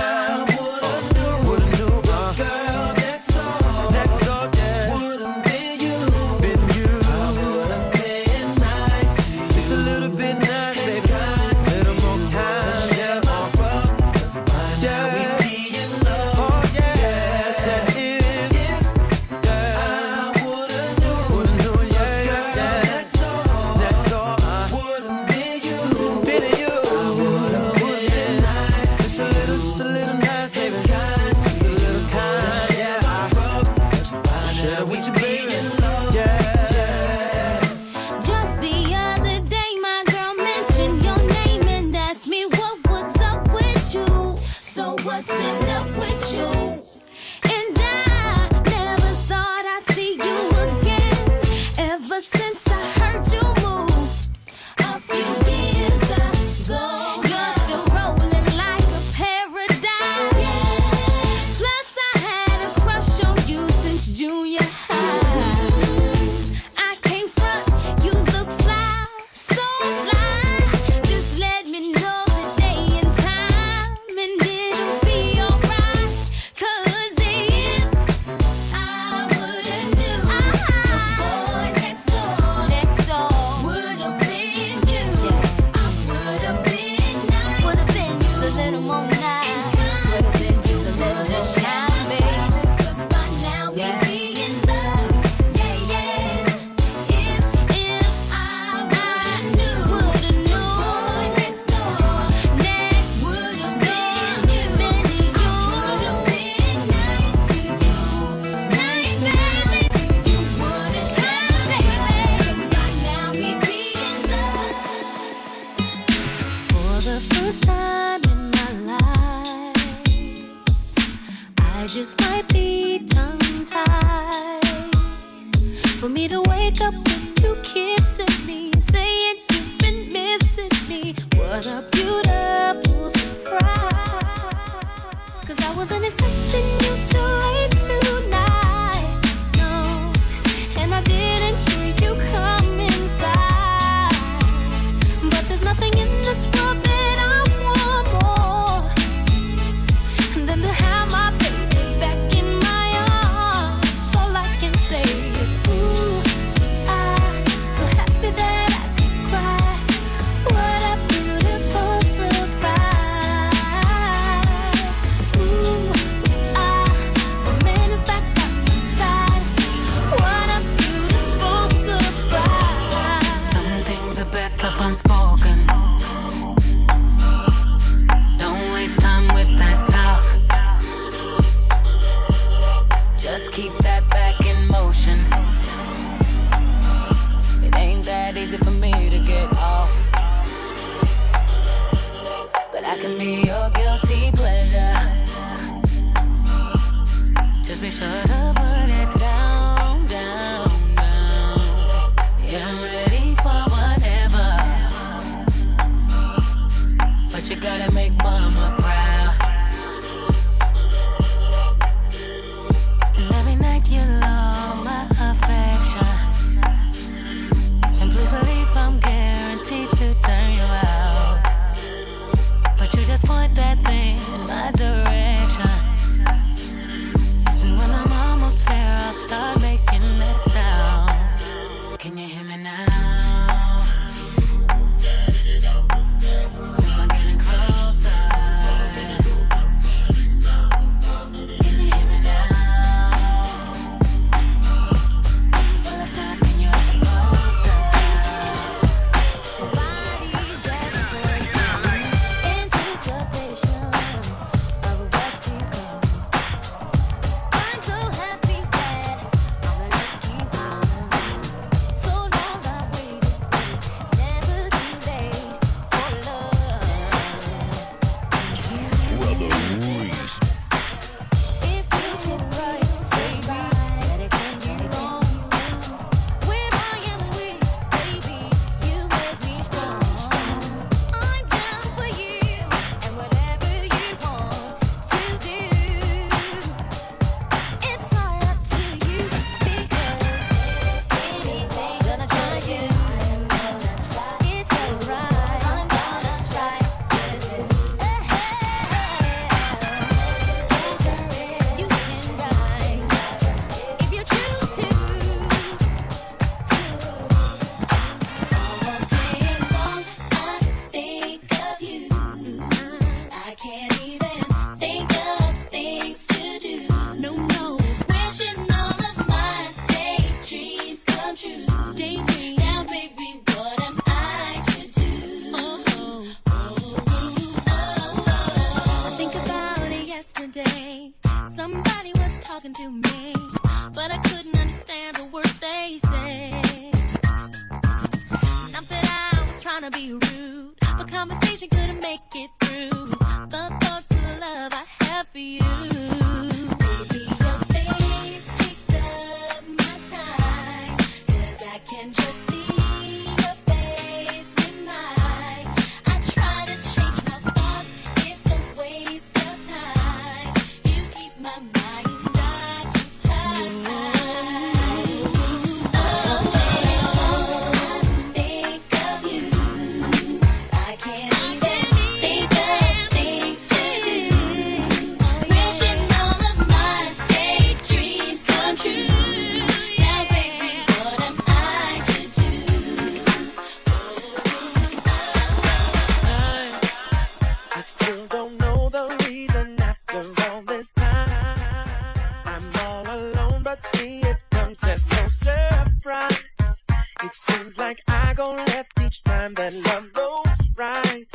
Goes right.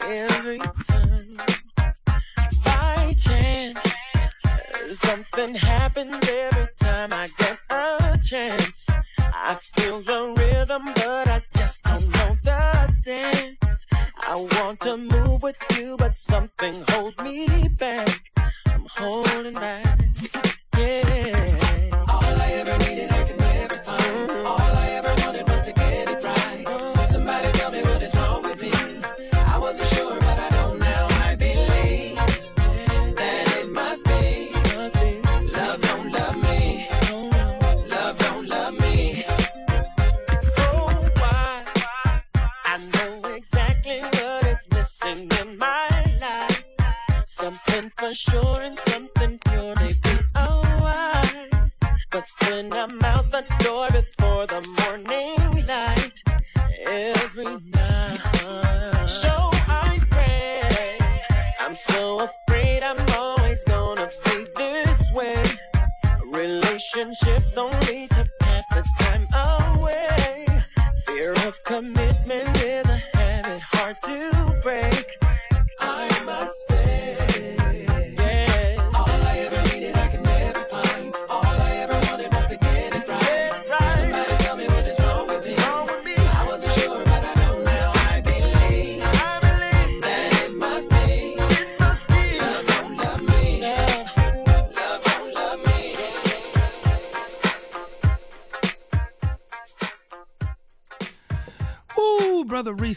Every time, by chance, something happens every time I get a chance. I feel the rhythm, but I just don't know the dance. I want to move with you, but something holds me back. I'm holding back. Yeah. All I ever needed, I can Something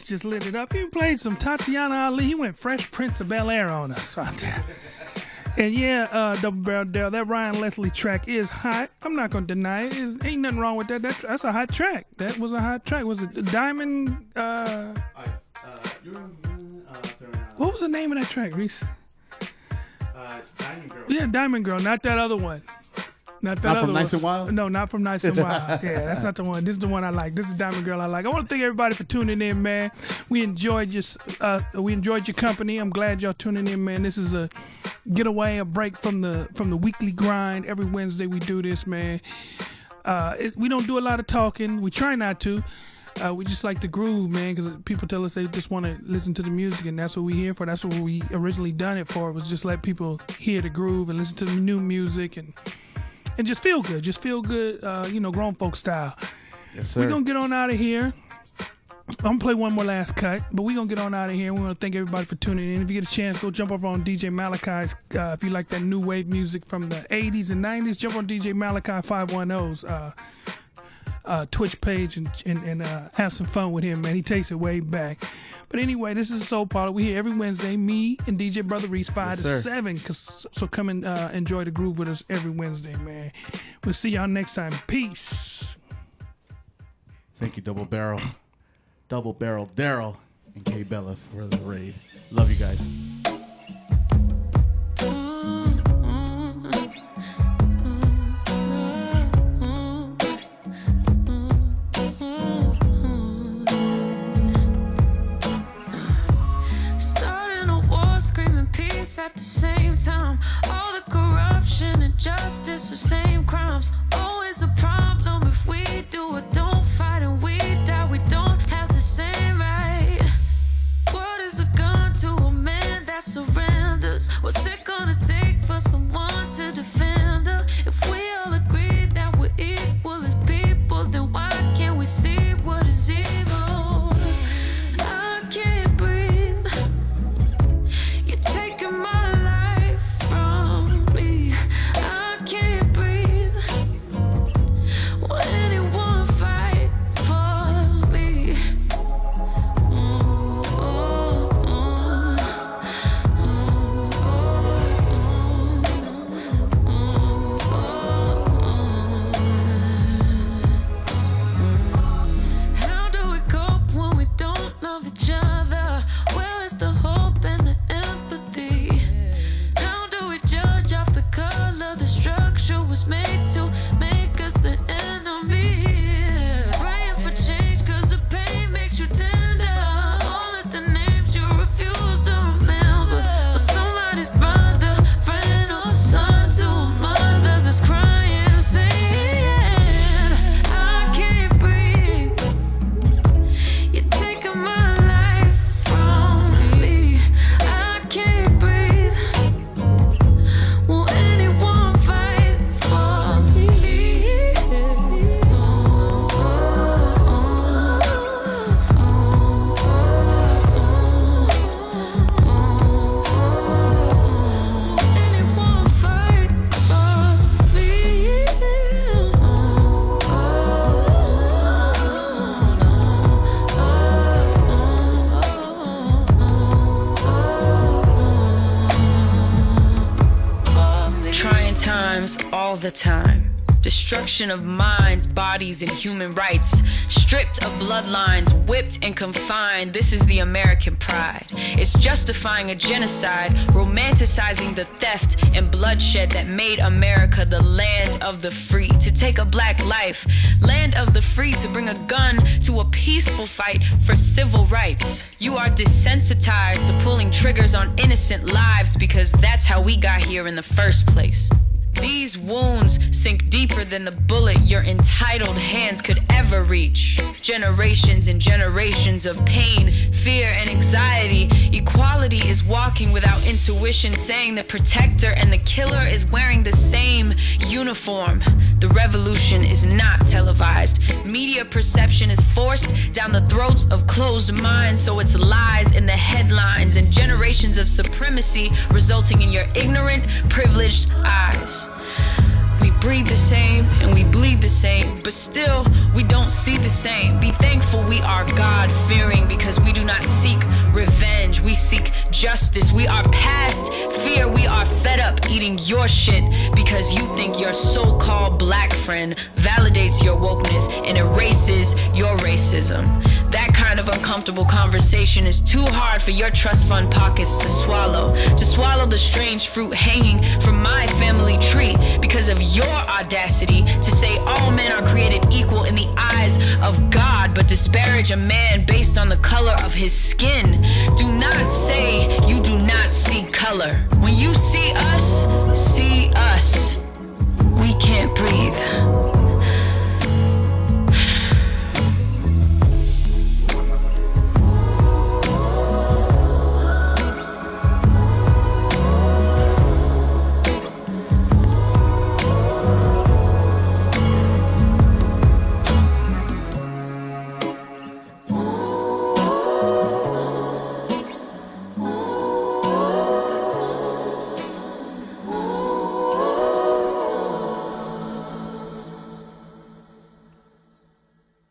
Ooh, just lit it up. He played some Tatiana Ali. He went Fresh Prince of Bel Air on us right there. And yeah, uh, Double Barrel Dell, that Ryan Leslie track is hot. I'm not gonna deny it. It's, ain't nothing wrong with that. That's that's a hot track. That was a hot track. Was it Diamond? Uh, what was the name of that track, Reese? Diamond Girl. Yeah, Diamond Girl, not that other one. Not that Not other from one. Nice and Wild? No, not from Nice and Wild. Yeah, that's not the one. This is the one I like. This is the Diamond Girl I like. I want to thank everybody for tuning in, man. We enjoyed your uh, we enjoyed your company. I'm glad y'all tuning in, man. This is a getaway, a break from the from the weekly grind. Every Wednesday we do this, man. Uh, it, we don't do a lot of talking. We try not to. Uh, we just like the groove, man, because people tell us they just want to listen to the music, and that's what we're here for. That's what we originally done it for. Was just let people hear the groove and listen to the new music and and just feel good. Just feel good, uh, you know, grown folk style. Yes, We're gonna get on out of here. I'm gonna play one more last cut, but we're gonna get on out of here. We want to thank everybody for tuning in. If you get a chance, go jump over on DJ Malachi's. Uh, if you like that new wave music from the 80s and 90s, jump on DJ Malachi 510's uh, uh, Twitch page and and, and uh, have some fun with him, man. He takes it way back. But anyway, this is Soul Parlour. We here every Wednesday. Me and DJ Brotha Reese, five Yes, to sir. seven. Cause so come and uh, enjoy the groove with us every Wednesday, man. We'll see y'all next time. Peace. Thank you, Double Barrel. Double Barrel Daryl and K Bella for the raid. Love you guys. at the same time. All the corruption, and justice—the same crimes. Always a problem if we do or don't fight and we die. We don't have the same right. What is a gun to a man that surrenders? What's it gonna take for someone Of minds, bodies, and human rights. Stripped of bloodlines, whipped and confined. This is the American pride. It's justifying a genocide, romanticizing the theft and bloodshed that made America the land of the free. To take a black life, land of the free, to bring a gun to a peaceful fight for civil rights. You are desensitized to pulling triggers on innocent lives because that's how we got here in the first place. These wounds sink deeper than the bullet your entitled hands could ever reach. Generations and generations of pain, fear, and anxiety. Equality is walking without intuition, saying the protector and the killer is wearing the same uniform. The revolution is not televised. Media perception is forced down the throats of closed minds, so it's lies in the headlines and generations of supremacy resulting in your ignorant, privileged eyes. We breathe the same and we bleed the same, but still we don't see the same. Be thankful we are God fearing because we do not seek revenge, we seek justice. We are past fear, we are fed up eating your shit because you think your so called black friend validates your wokeness and erases your racism. That of uncomfortable conversation is too hard for your trust fund pockets to swallow. To swallow the strange fruit hanging from my family tree because of your audacity to say all men are created equal in the eyes of God, but disparage a man based on the color of his skin. Do not say you do not see color. When you see us, see us. We can't breathe.